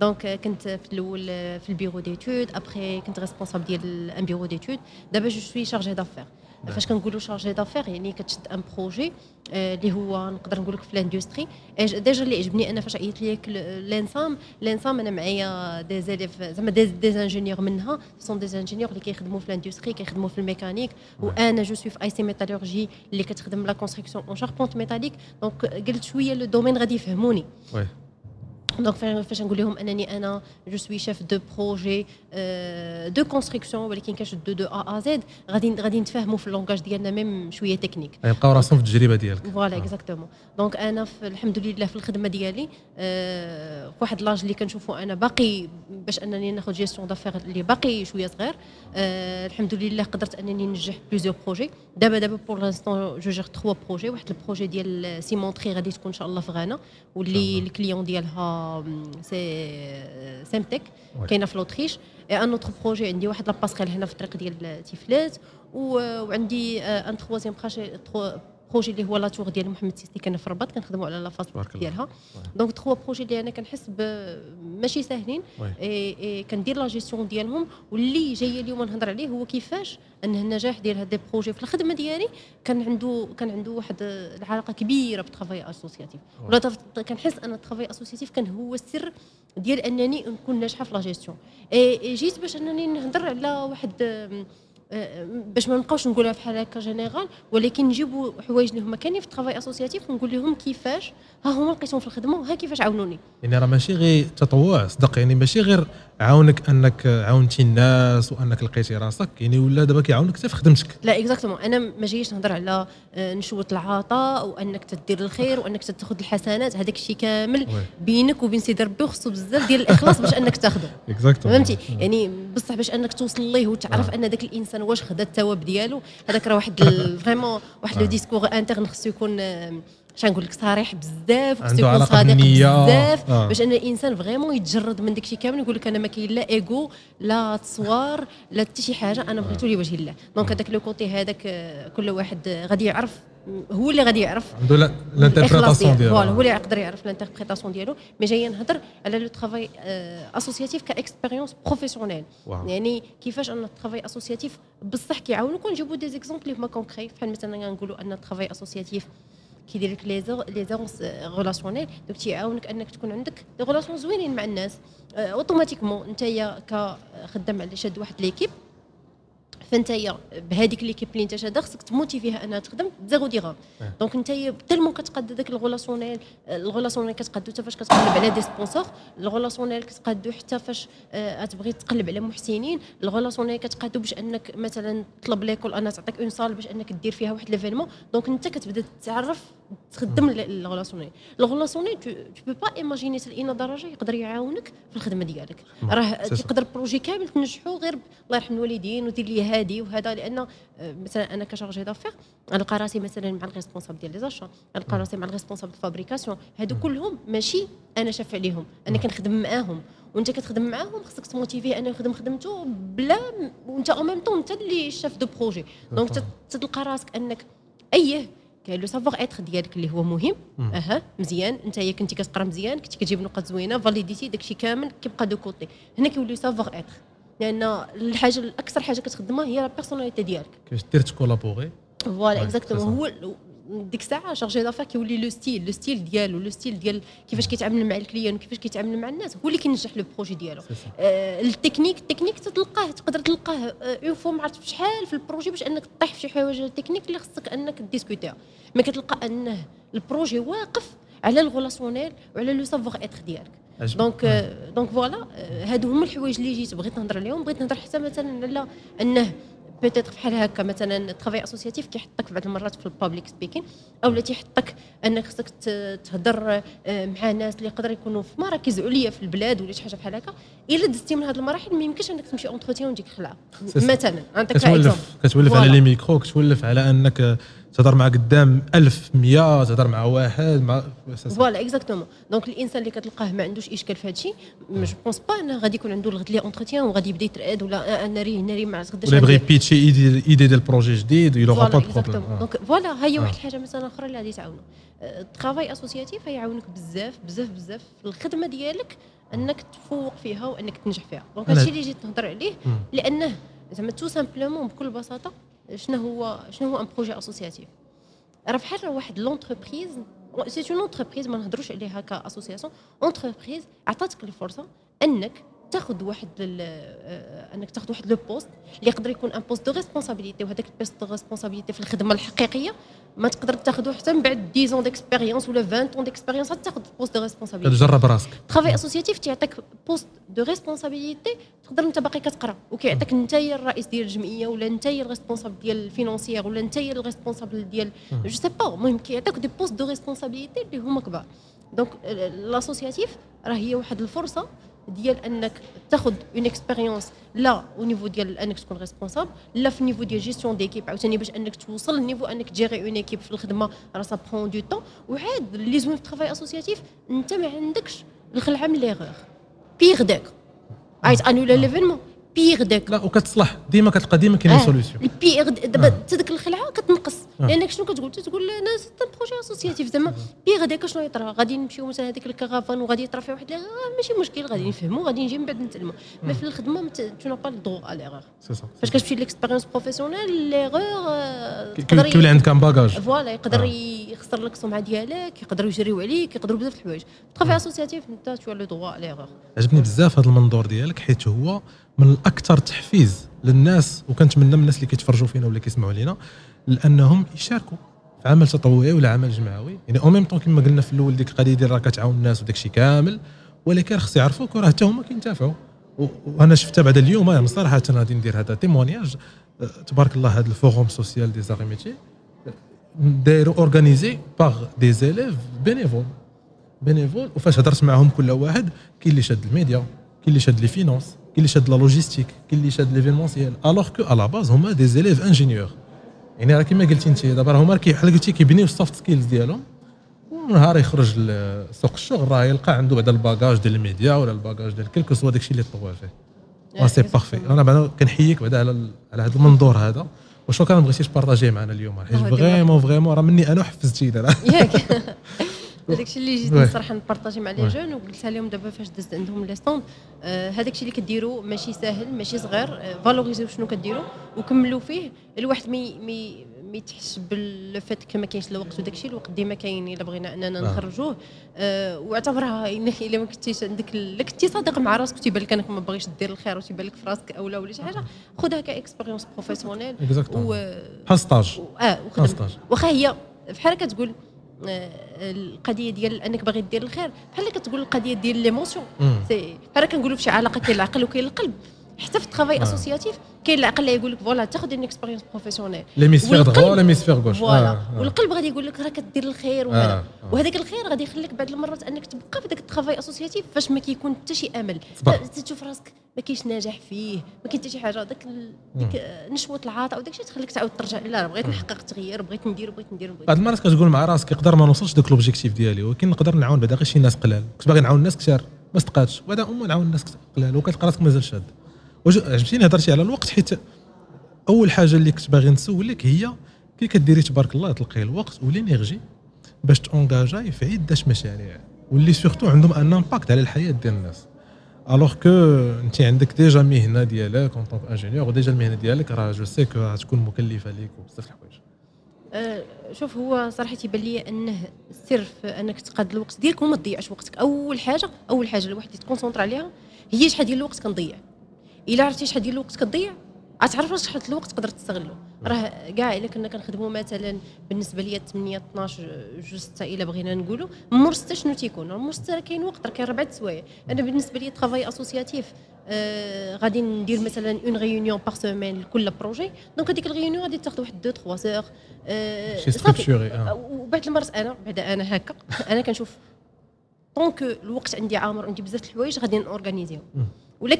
donc كنت في الأول في ال bureau d'études après كنت responsable ديال un bureau d'études دابا je suis chargée d'affaires فاش كنقولوا chargée d'affaires يعني كتشد un projet اللي هو نقدر نقول لك في ال industrie déjà اللي عجبني أنا فاش عيط ليك l'ENSAM l'ENSAM أنا معايا des élèves زعما des, des ingénieurs منها sont des ingénieurs اللي كيخدموا في ال industrie كيخدموا في الميكانيك وأنا je suis في اي سي métallurgie اللي كتخدم la construction en charpente métallique donc قلت شوية le domaine غادي يفهموني donc فاش نقول لهم انني أنا je suis chef de projet de construction ولكن كنشدو de A à Z غادي غادي نتفاهموا في ال langage ديالنا même شوية تكنيك يلقاو راسهم في التجربه ديالك voilà exactement donc أنا في الحمد لله في الخدمه ديالي في واحد l'âge اللي كنشوفوا أنا باقي باش انني ناخذ جيستيون دافير اللي باقي شوية صغير الحمد لله قدرت انني ننجح plusieurs projets دابا دابا pour l'instant je gère 3 projets واحد ال projet ديال cimenterie غادي تكون ان شاء الله في غانا واللي ال client ديالها c'est سيمتك كاينة في l'Autriche un autre projet عندي واحد la bascule هنا في الطريق ديال تيفلات وعندي un troisième projet اللي هو la tour ديال محمد سيستي كان في الرباط كنخدموا على la façade ديالها. donc trois projets اللي أنا كنحس ماشي ساهلين. كندير لا جيستيون ديالهم واللي جاية اليوم نهضر عليه هو كيفاش أن النجاح ديال هاد projets في الخدمة ديالي كان عنده كان عنده واحد العلاقة كبيرة بال travail associatif ولا كنحس أن ال travail associatif كان هو السر ديال أنني نكون ناجحة في لا جيستيون. جيت باش أنني نهضر على واحد باش ما نبقاوش نقولها بحال هكا général ولكن نجيبوا حوايج اللي هما كاينين في ال travail associatif ونقول لهم كيفاش ها هما لقيتهم في الخدمة وها كيفاش عاونوني. يعني راه ماشي غير تطوع صدق يعني ماشي غير عاونك أنك عاونتي الناس وأنك لقيتي راسك يعني ولا دابا كيعاونك حتى في خدمتك؟ لا exactement أنا ما جايش نهضر على آه، نشوت العطاء وأنك تدير الخير وأنك تاخذ الحسنات هذاك الشيء كامل بينك وبين سيدي ربي وخصو بزاف ديال الإخلاص باش أنك تاخذه فهمتي؟ يعني بصح باش أنك توصل ليه وتعرف أن ذاك الإنسان واش خدا الثواب ديالو هذاك راه واحد vraiment واحد le discours interne خصو يكون اش نقول لك صريح بزاف عنده علاقة بالنية. بزاف آه. باش أن الإنسان vraiment يتجرد من داكشي كامل يقول لك أنا ما كاين لا إيغو لا تصاور لا حتى شي حاجة أنا بغيتو لوجه الله. donc هذاك le côté هذاك آه، كل واحد غادي يعرف هو اللي غادي يعرف عنده l'interprétation ديالو. voilà هو اللي يقدر يعرف l'interprétation ديالو. mais جاية نهضر على le travail associatif ك expérience professionnelle يعني كيفاش أن ال travail associatif بصح كيعاونوك. ونجيبوا des exemples اللي هما concrets بحال مثلا نقولوا أن ال travail associatif كيدير لك l'aisance relationnelle donc تيعاونك أنك تكون عندك des relations زوينين مع الناس automatiquement انت كخدام على شاد واحد l'équipe. فانت بهذيك l'équipe اللي انت شاده خصك ت motiver يها انها تخدم zéro dirham donc انت tellement كتقاد هذاك ال relationnel ال relationnel كتقادو حتى فاش كتقلب على des sponsors ال relationnel كتقادو حتى فاش آه، تبغي تقلب على محسنين ال relationnel كتقادو باش انك مثلا تطلب l'école انها تعطيك une salle باش انك دير فيها واحد l'événement. donc انت كتبدأ تعرف تخدم ال relationnel ال relationnel tu peux pas imaginer حتى لاين درجه يقدر يعاونك في الخدمة ديالك. راه تقدر projet كامل تنجحو غير الله يرحم الوالدين ودير لي هادي وهذا لأن آه، مثلا أنا ك chargée d'affaires نلقى راسي مثلا مع ال responsable ديال les achats نلقى راسي مع ال responsable fabrication هادو كلهم ماشي أنا شاف عليهم أنا كنخدم معاهم. وأنت كتخدم معاهم خصك ت motiver يه انه يخدم خدمته بلا وأنت au même temps أنت اللي chef de projet. donc تلقى راسك أنك أيه كاين le savoir-être ديالك اللي هو مهم. أها مزيان. أنت هي كنتي كتقرا مزيان كنتي كتجيب نقاط زوينة valider تي داكشي كامل كيبقى de côté. هنا كيولي savoir-être لأن الحاجة الاكثر حاجة كتخدمها هي la personnalité ديالك. كيفاش دير ت collaborer voilà exactement هو ديك الساعة chargé d'affaires كيولي le style le style ديالو le style ديال كيفاش كيتعامل مع ال client وكيفاش كيتعامل مع الناس هو اللي كينجح le projet ديالو. آه ال technique ال technique تلقاه تقدر تلقاه une fois ما عرفت شحال في ال projet باش أنك طيح في شي حوايج. التكنيك اللي خصك أنك discuter يها mais كتلقى أنه ال projet واقف على ال relationnel وعلى le savoir-être ديالك. donc donc voilà هادو هما الحوايج اللي جيت بغيت نهضر عليهم. بغيت نهضر حتى مثلا على أنه peut-être بحال هكا مثلا ال travail associatif كيحطك في بعض المرات في ال public speaking اولا تيحطك أنك خصك تهضر آه، مع ناس اللي يقدر يكونوا في مراكز عليا في البلاد ولا شي حاجة بحال هكا. إلا دزتي من هذه المراحل ما يمكنش أنك تمشي entretien وتجيك خلعة. مثلا عندك كتولف كتولف على لي ميكرو كتولف على أنك تهضر مع قدام 1000 100 تهضر مع واحد مع فوالا اكزاكتومون دونك الانسان اللي كتلقاه ما عندوش إشكال في هذا الشيء je pense pas إنه غادي يكون عنده الغد les entretiens وغادي يبدأ يترقد ولا أنا ري ناري ما غاداش ولا يبغي بيتشي idée idée ديال projet جديد il n'y a pas problème donc voilà هي واحد الحاجة مثلا أخرى اللي غادي تعاونو ال travail associatif غيعاونك بزاف بزاف بزاف في الخدمة ديالك إنك تفوق فيها وإنك تنجح فيها. donc هادشي اللي جيت نهضر عليه لأنه زعما tout simplement بكل بساطة شنو هو شنو هو un projet associatif راه بحال واحد l'entreprise c'est une entreprise ما نهضروش عليها ك association entreprise عطاتك الفرصة أنك تاخذ واحد آه، انك تاخذ واحد le poste اللي يقدر يكون un poste de responsabilité وهذاك ال poste de responsabilité في الخدمة الحقيقية ما تقدر تاخذه حتى من بعد 10 ans d'expérience ولا 20 ans d'expérience تاخذ poste de responsabilité تجرب راسك. travail associatif تيعطيك poste de responsabilité تقدر انت باقي كتقرا وكيعطيك انت الرئيس ديال الجمعية ولا انت ال responsable ديال ال financière ولا انت ال responsable ديال je sais pas المهم كيعطيك des postes de responsabilité اللي هما كبار. donc l'associatif راه هي واحد الفرصة ديال أنك تاخذ une expérience لا au niveau ديال أنك تكون responsable لا في ال niveau ديال gestion d'équipe عاوتاني باش أنك توصل لل niveau أنك ت gérer une équipe في الخدمة راه ça prend du temps وعاد اللي زوين في ال travail associatif أنت ما عندكش الخلعة من les erreurs bug داك. عايت انولا l'événement. bug داك. لا وكتصلح. ديما كتلقى ديما كاينة آه. solution ال bug دابا آه. حتى ديك الخلعة كتنقص. آه. لأنك شنو كتقول؟ تقول أنا c'est projet associatif زعما. bug داك شنو يطرا غادي نمشيو مثلا هذيك ال caravane وغادي يطرا فيها واحد آه ماشي مشكل غادي نفهموا غادي نجي من بعد نتعلموا ما في الخدمة tu n'as pas le droit à l'erreur فاش كتمشي l'expérience professionnelle l'erreur كي- كي- كيولي عندك un bagage voilà يقدر آه. يخسر لك السمعة ديالك يقدروا يجريو عليك يقدروا بزاف الحوايج. travail associatif أنت tu as le droit à l'erreur عجبني بزاف هذا المنظور ديالك حيت هو من الأكثر تحفيز للناس وكنتمنى من الناس اللي كيتفرجوا فينا ولا كيسمعوا لينا لأنهم يشاركوا في عمل تطوعي ولا عمل جمعوي يعني أو ميم طون كما قلنا في الأول ديك القضية ديال راه كتعاون الناس وداك الشيء كامل ولكن خص يعرفوك وراه حتى هما كينتفعوا. وأنا شفتها بعد اليوم يعني صراحة غادي ندير هذا témoignage أه، تبارك الله هذا ال forum social des arts et métiers دايرو organisé par des élèves bénévoles bénévoles وفاش هضرت معاهم كل واحد كاين اللي شاد الميديا كاين اللي شاد les finances كاين اللي شاد la logistique كاين اللي شاد l'événementiel alors que à la base هما des élèves ingénieurs يعني راه كما قلتي انت دابا هما كي بحال قلتي كيبنيو ال soft skills ديالهم ونهار يخرج لسوق الشغل راه يلقى عنده بعدا ال bagage ديال الميديا ولا ال bagage ديال quel que soit داكشي اللي تطور فيه. c'est parfait أنا بعدا كنحييك بعدا على على هذا المنظور هذا. وشكرا بغيتي ت partager ه معنا اليوم حيت vraiment vraiment راه مني أنا حفزتيني راه ياك. هذاك الشيء اللي جيت. صراحة ن partager مع les. jeunes وقلتها لهم دابا فاش دزت عندهم les stands آه، هذاك الشيء اللي كديروا ماشي ساهل ماشي صغير آه، valoriser و شنو كديروا وكملوا فيه. الواحد مي مي ما يتحسش ب le fait que ما كاينش الوقت وداك الشيء الوقت ديما كاين إلا بغينا أننا آه. نخرجوه. آه واعتبرها انك إلا ما كنتيش عندك الا كنتي صادق مع راسك تيبان لك أنك ما باغيش دير الخير وتيبان لك في راسك أولا ولا شي حاجة. خذها ك expérience professionnelle و بحال stage آه وخدم واخا هي بحال كتقول القضية ديال أنك باغي دير الخير. بحال كتقول القضية ديال l'émotion بحال كنقولوا في شي علاقة كاين العقل وكاين القلب. حتى في ال travail آه. associatif كاين العقل اللي يقول لك voilà تاخذ une expérience professionnelle l'hémisphère droit l'hémisphère gauche voilà. والقلب غادي يقول لك راه كدير الخير وهذا. آه، آه. وهذاك الخير غادي يخليك بعض المرات أنك تبقى في ذاك ال travail associatif فاش ما كيكون حتى شي أمل. تشوف راسك ما كاينش ناجح فيه ما كاين حتى شي حاجة. داك ديك نشوة العطاء وداك الشيء تخليك تعاود ترجع لا بغيت نحقق تغيير بغيت ندير بغيت ندير بغيت بعض المرات كتقول مع راسك يقدر ما نوصلش داك l'objectif ديالي ولكن نقدر نعاون بعدا غير شي ناس قلال. كنت باغي نعاون الناس كثار ما استقاتش. وبعدا أما نعاون الناس قلال وكتلقى راسك مازال شاد عجبتيني هضرتي على الوقت حيت أول حاجة اللي كنت باغي نسولك هي كي كديري تبارك الله تلقاي الوقت و l'énergie باش تونجاجاي في عده مشاريع واللي surtout عندهم un impact على الحياة ديال الناس. alors que انت عندك déjà مهنة ديالك en tant qu'ingénieur و déjà المهنة ديالك راه je sais que غتكون مكلفة ليك وبزاف الحوايج. آه، شوف هو صراحة تيبان لي أنه السر في أنك تقاد الوقت ديالك وما تضيعش وقتك. أول حاجة أول حاجة الواحد يت concentrer عليها هي شحال ديال الوقت كنضيع. إلا عرفتي شحال ديال الوقت كتضيع غتعرف راسك شحال الوقت تقدر تستغله؟ راه كاع إلا كنا كنخدموا مثلا بالنسبة ليا 8 12 جوج 6 إلا بغينا نقولوا مور 6 شنو تيكون؟ مور 6 راه كاين وقت راه كاين ربع سوايع. أنا بالنسبة لي travail associatif آه غادي ندير مثلا une réunion par semaine لكل projet donc هذيك ال réunion غادي تاخذ واحد 2 3 سور آه شي صافي. structuré آه. وبعض المرات أنا بعدا أنا هكا أنا كنشوف tant que الوقت عندي عامر عندي بزاف الحوايج غادي ن organiser هم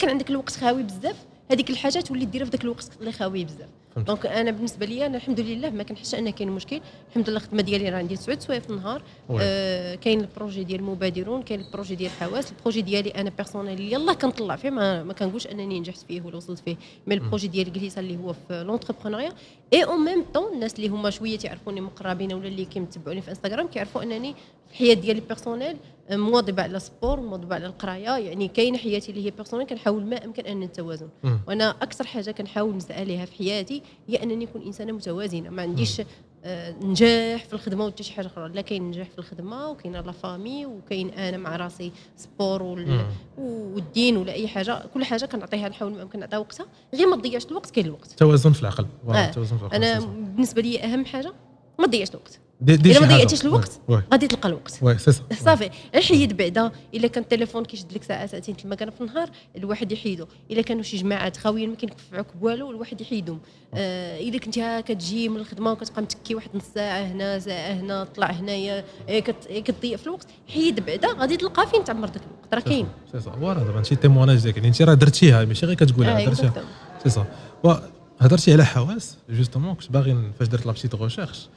كان عندك الوقت خاوي بزاف هذيك الحاجات تولي ديرها في ذاك الوقت اللي خاوي بزاف. donc أنا بالنسبة لي أنا الحمد لله ما كنحسش أن كاين مشكل. الحمد لله الخدمة ديالي راه عندي تسعود سوايع في النهار. آه كاين ال projet ديال المبادرون كاين ال projet ديال حواس. ال projet ديالي أنا personnel يلاه كنطلع فيه ما, ما كنقولش أنني نجحت فيه ولا وصلت فيه. mais ال projet ديال جليسا اللي هو في l'entrepreneuriat et en même temps الناس اللي هما شوية تعرفوني مقربين ولا اللي كيمتبعوني في انستغرام كيعرفوا أنني في الحياة ديالي personnelle مواظبة على ال sport مواظبة على القراية يعني كاينة حياتي اللي هي personnelle كنحاول ما أمكن أن التوازن مم. وأنا أكثر حاجة كنحاول نسعى ليها في حياتي هي أنني نكون إنسانة متوازنة. ما عنديش آه، نجاح في الخدمة وحتى شي حاجة أخرى. لا كاين نجاح في الخدمة وكاين la famille وكاين أنا مع راسي sport وال- والدين ولا أي حاجة. كل حاجة كنعطيها نحاول ما يمكن نعطيها وقتها. غير ما تضيعش الوقت كاين الوقت. توازن في العقل. آه. توازن في العقل. أنا. بالنسبة لي أهم حاجة ما تضيعش الوقت. إلا شي ما. ضيعتيش الوقت غادي تلقى الوقت. Oui c'est صافي حيد بعدا. إلا كان التليفون كيشد لك ساعة ساعتين ثلاثة كان في النهار الواحد يحيدو. إلا كانوا شي جماعات خاويين ما كينفعوك بوالو الواحد يحيدهم. آه إلا كنت كتجي من الخدمة وكتبقى متكي واحد نص ساعة هنا ساعة هنا طلع هنايا. إيه كتضيع في الوقت. حيد بعدا غادي تلقى فين تعمر داك الوقت؟ راه كاين. c'est صح voilà دابا انت témoignage ديالك يعني انت راه درتيها ماشي غير كتقولها آه، درتيها exactement. c'est صح هضرتي على حواس. justement كنت باغي فاش درت la petite recherche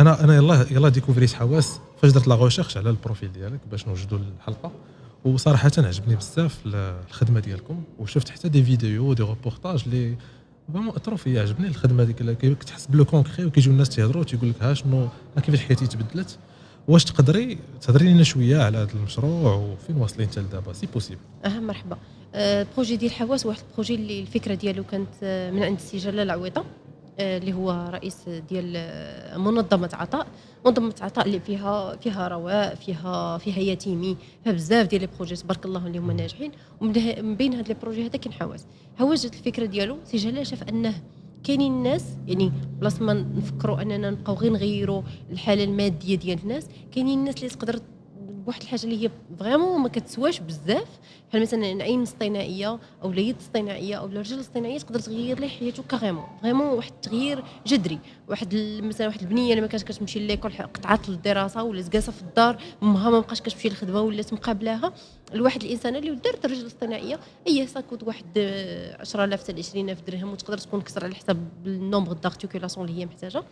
أنا أنا يلاه يلاه découvrit حواس. فاش درت la recherche على ال profil ديالك باش نوجدوا الحلقة وصراحة عجبني بزاف ال- الخدمة ديالكم وشفت حتى des vidéos des reportages اللي vraiment أثروا فيا عجبني الخدمة ديك كتحس plus concret وكيجيو الناس تيهضروا تيقول لك ها شنو كيفاش حياتي تبدلت واش تقدري تهضري لنا شوية على هذا المشروع وفين واصلين حتى لدابا si possible أها مرحبا. آه، ال projet ديال حواس واحد ال projet اللي الفكرة ديالو كانت آه، من عند السي جلال عويطه آه، اللي هو رئيس ديال آه، منظمة عطاء. منظمة عطاء اللي فيها فيها رواء فيها فيها يتيمي فيها بزاف ديال les projets تبارك الله اللي هما ناجحين. ومن بين هاد les projets هذا كاين حواس. حواس جات الفكرة ديالو سي شاف أنه كاينين الناس يعني place ما نفكروا أننا نبقاو غير نغيروا الحالة المادية ديال الناس كاينين الناس اللي تقدر بواحد الحاجة اللي هي vraiment ما كتسواش بزاف. بحال مثلا العين الاصطناعيه أو اليد الاصطناعيه أو الرجل الاصطناعيه تقدر تغير ليه حياته carrément vraiment واحد التغيير جذري. واحد مثلا واحد البنية اللي ما كانتش كتمشي l'école قطعات الدراسة ولا جالسه في الدار امها ما بقاش كتمشي للخدمة ولات مقابلاها الواحد الإنسان اللي دارت الرجل الاصطناعيه هي ça coûte واحد آه، 10000 حتى 20000 درهم وتقدر تكون كسر على حسب ال nombre d'articulations اللي هي محتاجة.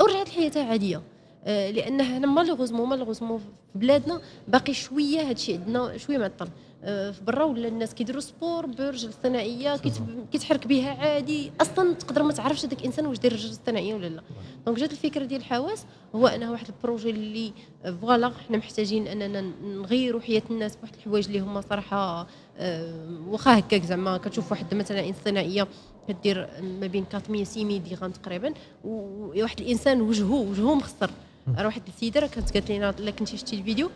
ورجعت لحياتها عادية. آه، لأن هنا malheureusement malheureusement في بلادنا باقي شوية هادشي عندنا شوية معطل آه، في برا ولا الناس كيديروا sport برجل اصطناعيه كيتب- كيتحرك بها عادي. أصلا تقدر ما تعرفش هذاك الإنسان واش داير الرجل الاصطناعيه ولا لا. donc جات الفكرة ديال الحواس هو انه واحد projet اللي فوالا حنا محتاجين اننا نغيروا حياه الناس بواحد الحوايج اللي هما صراحة واخا هكاك زعما كتشوف واحد مثلا عين اصطناعيه كدير ما بين 400 600 ديغام تقريبا وواحد الانسان وجهه وجهه مخسر راه واحد السيدة راه كانت قالت لنا إلا كنتي شفتي الفيديو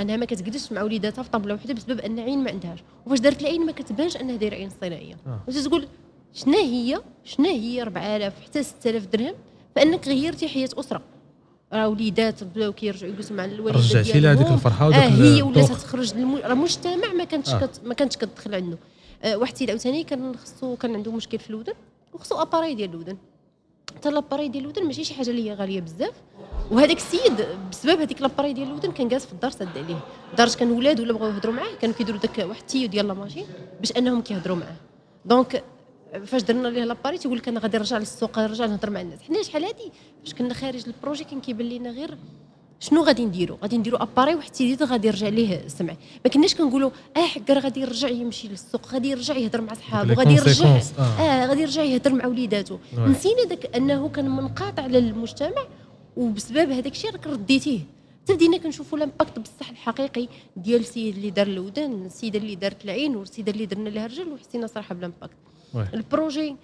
أنها ما كتجلسش مع وليداتها في طابله وحدة بسبب أن عين ما عندهاش وفاش دارت العين ما كتبانش أنها دايرة عين اصطناعيه آه. وتقول شنا هي شنا هي 4000 حتى 6000 درهم فأنك غيرتي حياة أسرة راه وليدات بداو كيرجعوا يجلسوا مع الوالدة رجعتي لها هذيك. الفرحة وداك هي ولات. تخرج. راه المجتمع ما كانتش آه. آه. كت... ما كانتش كتدخل عنده آه واحد السيد عاوتاني كان خصو كان عنده مشكل في الودن وخصو appareil ديال الودن حتى l'appareil ديال الودن ماشي شي حاجة اللي هي غالية بزاف. وهذاك السيد بسبب هذيك l'appareil ديال الودن كان جالس في الدار سد عليه. لدرجه كان ولاد ولا بغاو يهضروا معاه كانوا كيديروا داك واحد ال tuyau ديال la machine باش أنهم كيهضروا معاه. Donc فاش درنا ليه l'appareil تيقول لك أنا غادي نرجع للسوق نرجع نهضر مع الناس. حنا شحال هادي؟ فاش كنا خارج ال projet كان كيبان لنا غير شنو غادي نديرو غادي نديرو appareil واحد السيد غادي يرجع ليه السمع ما كناش كنقولوا آه حكا راه غادي يرجع يمشي للسوق غادي يرجع يهضر مع صحابه لي غادي يرجع آه. آه غادي يرجع يهضر مع وليداتو Ouais. نسينا داك أنه كان منقاطع للمجتمع وبسبب هذاك الشيء راك رديتيه حتى بدينا كنشوفوا ال impact بصح الحقيقي ديال السيد اللي دار الودان السيدة اللي دارت العين والسيدة اللي درنا لها الرجل وحسينا صراحة بال impact. ال projet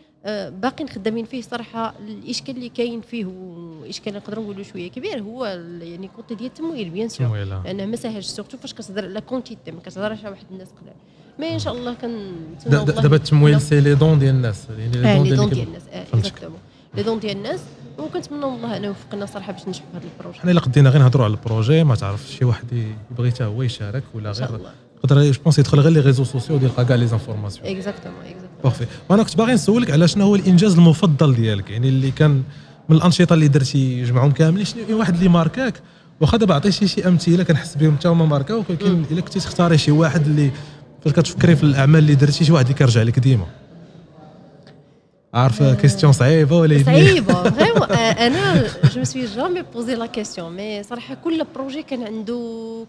باقي خدامين فيه صراحة الإشكال اللي كاين فيه وإشكال نقدروا نقولوا شوية كبير هو يعني quantité ديال التمويل bien sûr. آه. لأنه ما ساهلش surtout فاش كتهضر على quantité ما كتهضرش على واحد الناس قلال mais إن شاء الله كنتمنى دابا التمويل c'est les dons ديال الناس يعني les dons les ديال ديال الناس. Exactement les dons ديال الناس وكنتمنى والله أنه يوفقنا صراحة باش ننجحوا في هذا ال projet. حنا إلا قدينا غير نهضروا على ال projet ما تعرف شي واحد يبغي حتى هو يشارك ولا غير. يقدر je pense يدخل غير les réseaux sociaux ويلقى كاع les informations exactement exactement parfait وأنا كنت باغي نسولك على شنو هو الإنجاز المفضل ديالك؟ يعني اللي كان من الأنشطة اللي درتي يجمعهم كاملين شنو هو واحد اللي marqua ك؟ واخا دابا عطيتي شي أمثلة كنحس بهم حتى هما marquaw ك ولكن إلا كنتي تختاري شي واحد اللي فاش كتفكري في الأعمال اللي درتي شي واحد اللي كيرجع لك ديما. عارفة question صعيبة ولا صعيبة فريمون أنا جو سوي جامي بوزي لا كيسيون مي صراحة كل بروجي كان عنده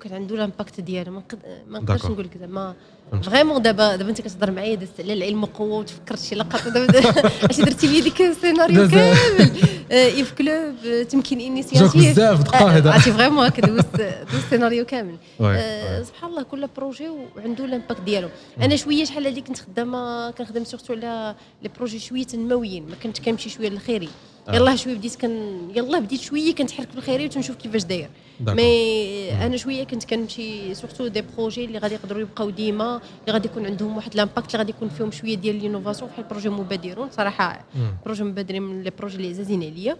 كان عنده لامباكت ديالو. ما نقد- ما نقدرش. نقول لك زعما. فريمون دابا دابا انت كتهضر معايا دازت على العلم قوه وتفكرت شي لقطه دابا اش درتي لي ديك السيناريو كامل؟ آه، ايف كلوب آه، تمكين انيسياتيف بزاف دقائق عرفتي فريمون هكا دوزت دوزت السيناريو كامل. آه،. سبحان الله كل بروجي وعنده لامباكت ديالو. أنا شوية شحال هذيك كنت خدامة كنخدم سورتو على les projets شوية تنمويين ما كنت كنمشي شوية للخيري آه. يلاه شوية بديت كن يلاه بديت شوية كنتحرك في الخيريه وتنشوف كيفاش داير. mais أنا شوية كنت كنمشي surtout des projets اللي غادي يقدروا يبقاو ديما اللي غادي يكون عندهم واحد l'impact اللي غادي يكون فيهم شوية ديال l'innovation بحال projet مبادرون صراحة. projet مبادرين من les projets اللي عزازين عليا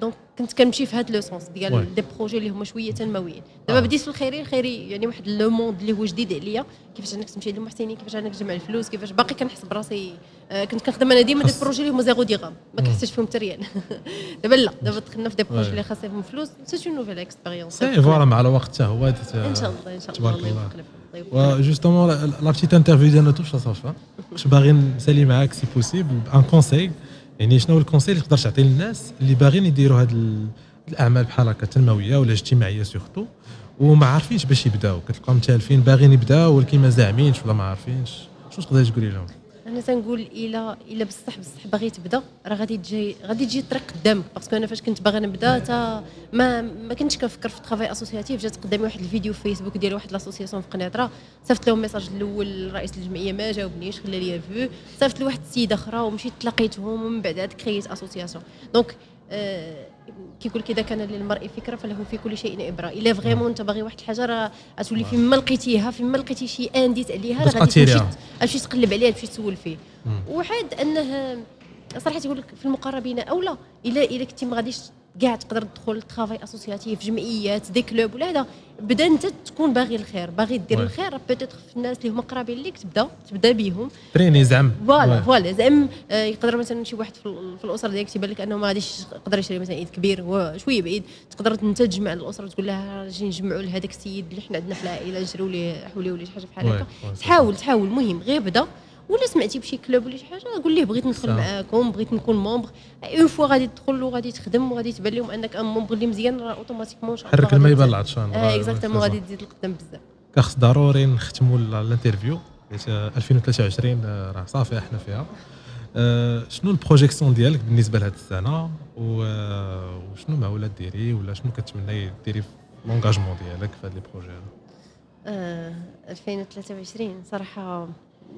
donc كنت كنمشي في هذا le sens. ديال des projets اللي هما شوية تنمويين دابا آه. بديت في الخيري الخيري يعني واحد le monde اللي هو جديد عليا كيفاش انك تمشي للمحسنين كيفاش انك تجمع الفلوس كيفاش باقي كنحس براسي آه كنت كنخدم أنا ديما دي بروجي اللي هما زيرو ديغام ما مم. كنحسش فيهم حتى ريال دابا لا دابا دخلنا في دي. بروجي اللي خاصهم فلوس سي اون نوفيل اكسبيريونس سي فوالا مع الوقت حتى هو ان شاء الله ان شاء الله تبارك الله. يوفقنا. وجوستومون لا بتيت انترفيو ديالنا توش صافا واش باغي نسالي معاك سي بوسيبل ان كونساي يعني شنو هو الكونساي اللي تقدر تعطي للناس اللي باغيين يديروا هاد ال- الأعمال بحال هكا تنموية ولا اجتماعية سورتو وما عارفينش باش يبداو. كتلقاهم تالفين باغيين يبداو ولكن ما زاعمينش ولا ما عارفينش. شنو تقدر تقولي لهم؟ أنا تنقول الا الا بصح بصح باغي تبدا راه غادي تجي غادي تجي الطريق قدامك parce que أنا فاش كنت باغا نبدا تا ما ما كنتش كنفكر في ال travail associatif جات قدامي واحد الفيديو في فيسبوك ديال واحد l'association في قنيطره صيفط لهم message الأول رئيس الجمعية ما جاوبنيش خلى لي vu صيفط لواحد السيدة أخرى ومشيت تلاقيتهم ومن بعد عاد كرييت association donc كيقول لك اذا كان للمرء فكرة فله في كل شيء إبرة. إلا vraiment أنت باغي واحد الحاجة راه غتولي فين ما لقيتيها فين ما لقيتي شي indice عليها راه غادي تمشي تقلب عليها تمشي تسول فيه. مم. وحاد أنه صراحة تقول لك في المقربين اولى الا إلا كنتي ما غاديش كاع تقدر تدخل travail associatif جمعيات des clubs ولا هذا بدا أنت تكون باغي الخير باغي دير oui. الخير peut-être في الناس اللي هما قرابين ليك تبدا تبدا بهم تريني زعم voilà. voilà زعما آه، يقدر مثلا شي واحد في ال- في الأسرة ديالك تيبان لك أنه ما غاديش يقدر يشري مثلا عيد كبير هو شوية بعيد تقدر أنت تجمع الأسرة وتقول لها أجي نجمعوا لهذاك السيد اللي حنا عندنا في العائلة نشريو ليه حولي ولا شي حاجة بحال. هكا. تحاول تحاول المهم غير بدا ولا سمعتي بشي club ولا شي حاجة؟ قول ليه بغيت ندخل. معاكم بغيت نكون membre une fois غادي تدخل وغادي تخدم وغادي تبان لهم أنك un membre اللي مزيان راه automatiquement حرك الماء يبان العطشان آه exactement غادي تزيد القدام بزاف. كخص ضروري نختموا ال- ال interview. حيت 2023 آه، راه صافي إحنا فيها. آه، شنو ال projection ديالك بالنسبة لهذه السنة؟ آه، وشنو معوله ديري؟ ولا شنو كتمنى ديري في l'engagement ديالك في هاد les projets هذا آه 2023 صراحة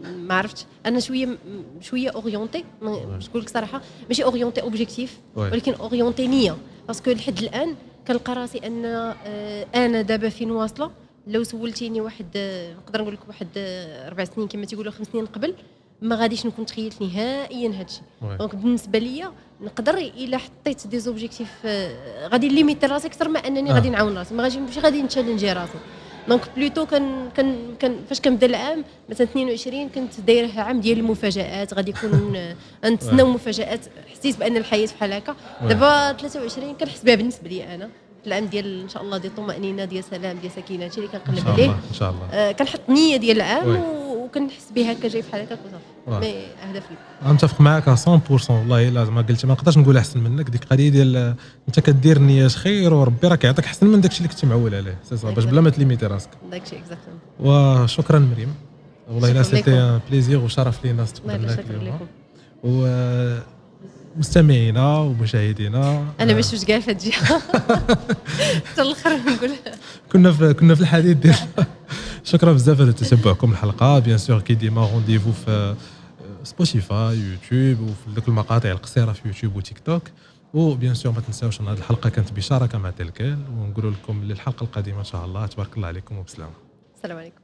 ما عرفتش. أنا شوية شوية orientée باش نقول لك صراحة ماشي orientée objectif. ولكن orientée نية. parce que لحد الآن كنلقى راسي أن آه، أنا دابا فين واصلة. لو سولتيني واحد آه، نقدر نقول لك واحد آه، أربع سنين كما تيقولوا خمس سنين قبل ما غاديش نكون تخيلت نهائيا هادشي oui. donc بالنسبة ليا نقدر إلا حطيت des objectifs آه، غادي limiter راسي أكثر ما أنني آه. غادي نعاون راسي. ما غادي ماشي غادي ن challenger راسي. donc plutôt كان كان كان فاش كنبدا العام مثلا 22 كنت دايره عام ديال المفاجات غادي يكون نتسناو مفاجات حسيت بان الحياة بحال هكا دابا 23 كنحس بها بالنسبة لي أنا العام ديال إن شاء الله ديال الطمانينه ديال سلام ديال سكينة. هادشي اللي إن كنقلب شاء عليه. الله إن شاء الله. آه، كنحط نية ديال العام. و- وكنحس به هكا جاي بحال هكاك وصافي. mais أهداف لي نتفق معك 100% والله إلا زعما قلتي ما نقدرش نقول أحسن منك. ديك القضية ديال أنت كدير نيات خير وربي راك يعطيك أحسن من داكشي اللي كنتي معول عليه. c'est باش بلا ما ت limiter راسك. داكشي exactement وشكرا مريم. والله إلا c'était plaisir وشرف لينا استقبلناك اليوم. و مستمعينا ومشاهدينا. أنا آه، ما شفتش كاع في الجهه حتى الآخر نقول. كنا في كنا في الحديث ديال شكرا بزاف على تتبعكم الحلقة. bien sûr كي ديما rendez-vous في سبوتيفاي يوتيوب وفي دوك المقاطع القصيرة في يوتيوب وتيك توك و bien sûr ما تنساوش أن هذه الحلقة كانت بشراكة مع TelQuel ونقول لكم للحلقة القادمة إن شاء الله. تبارك الله عليكم وبسلامة. السلام عليكم.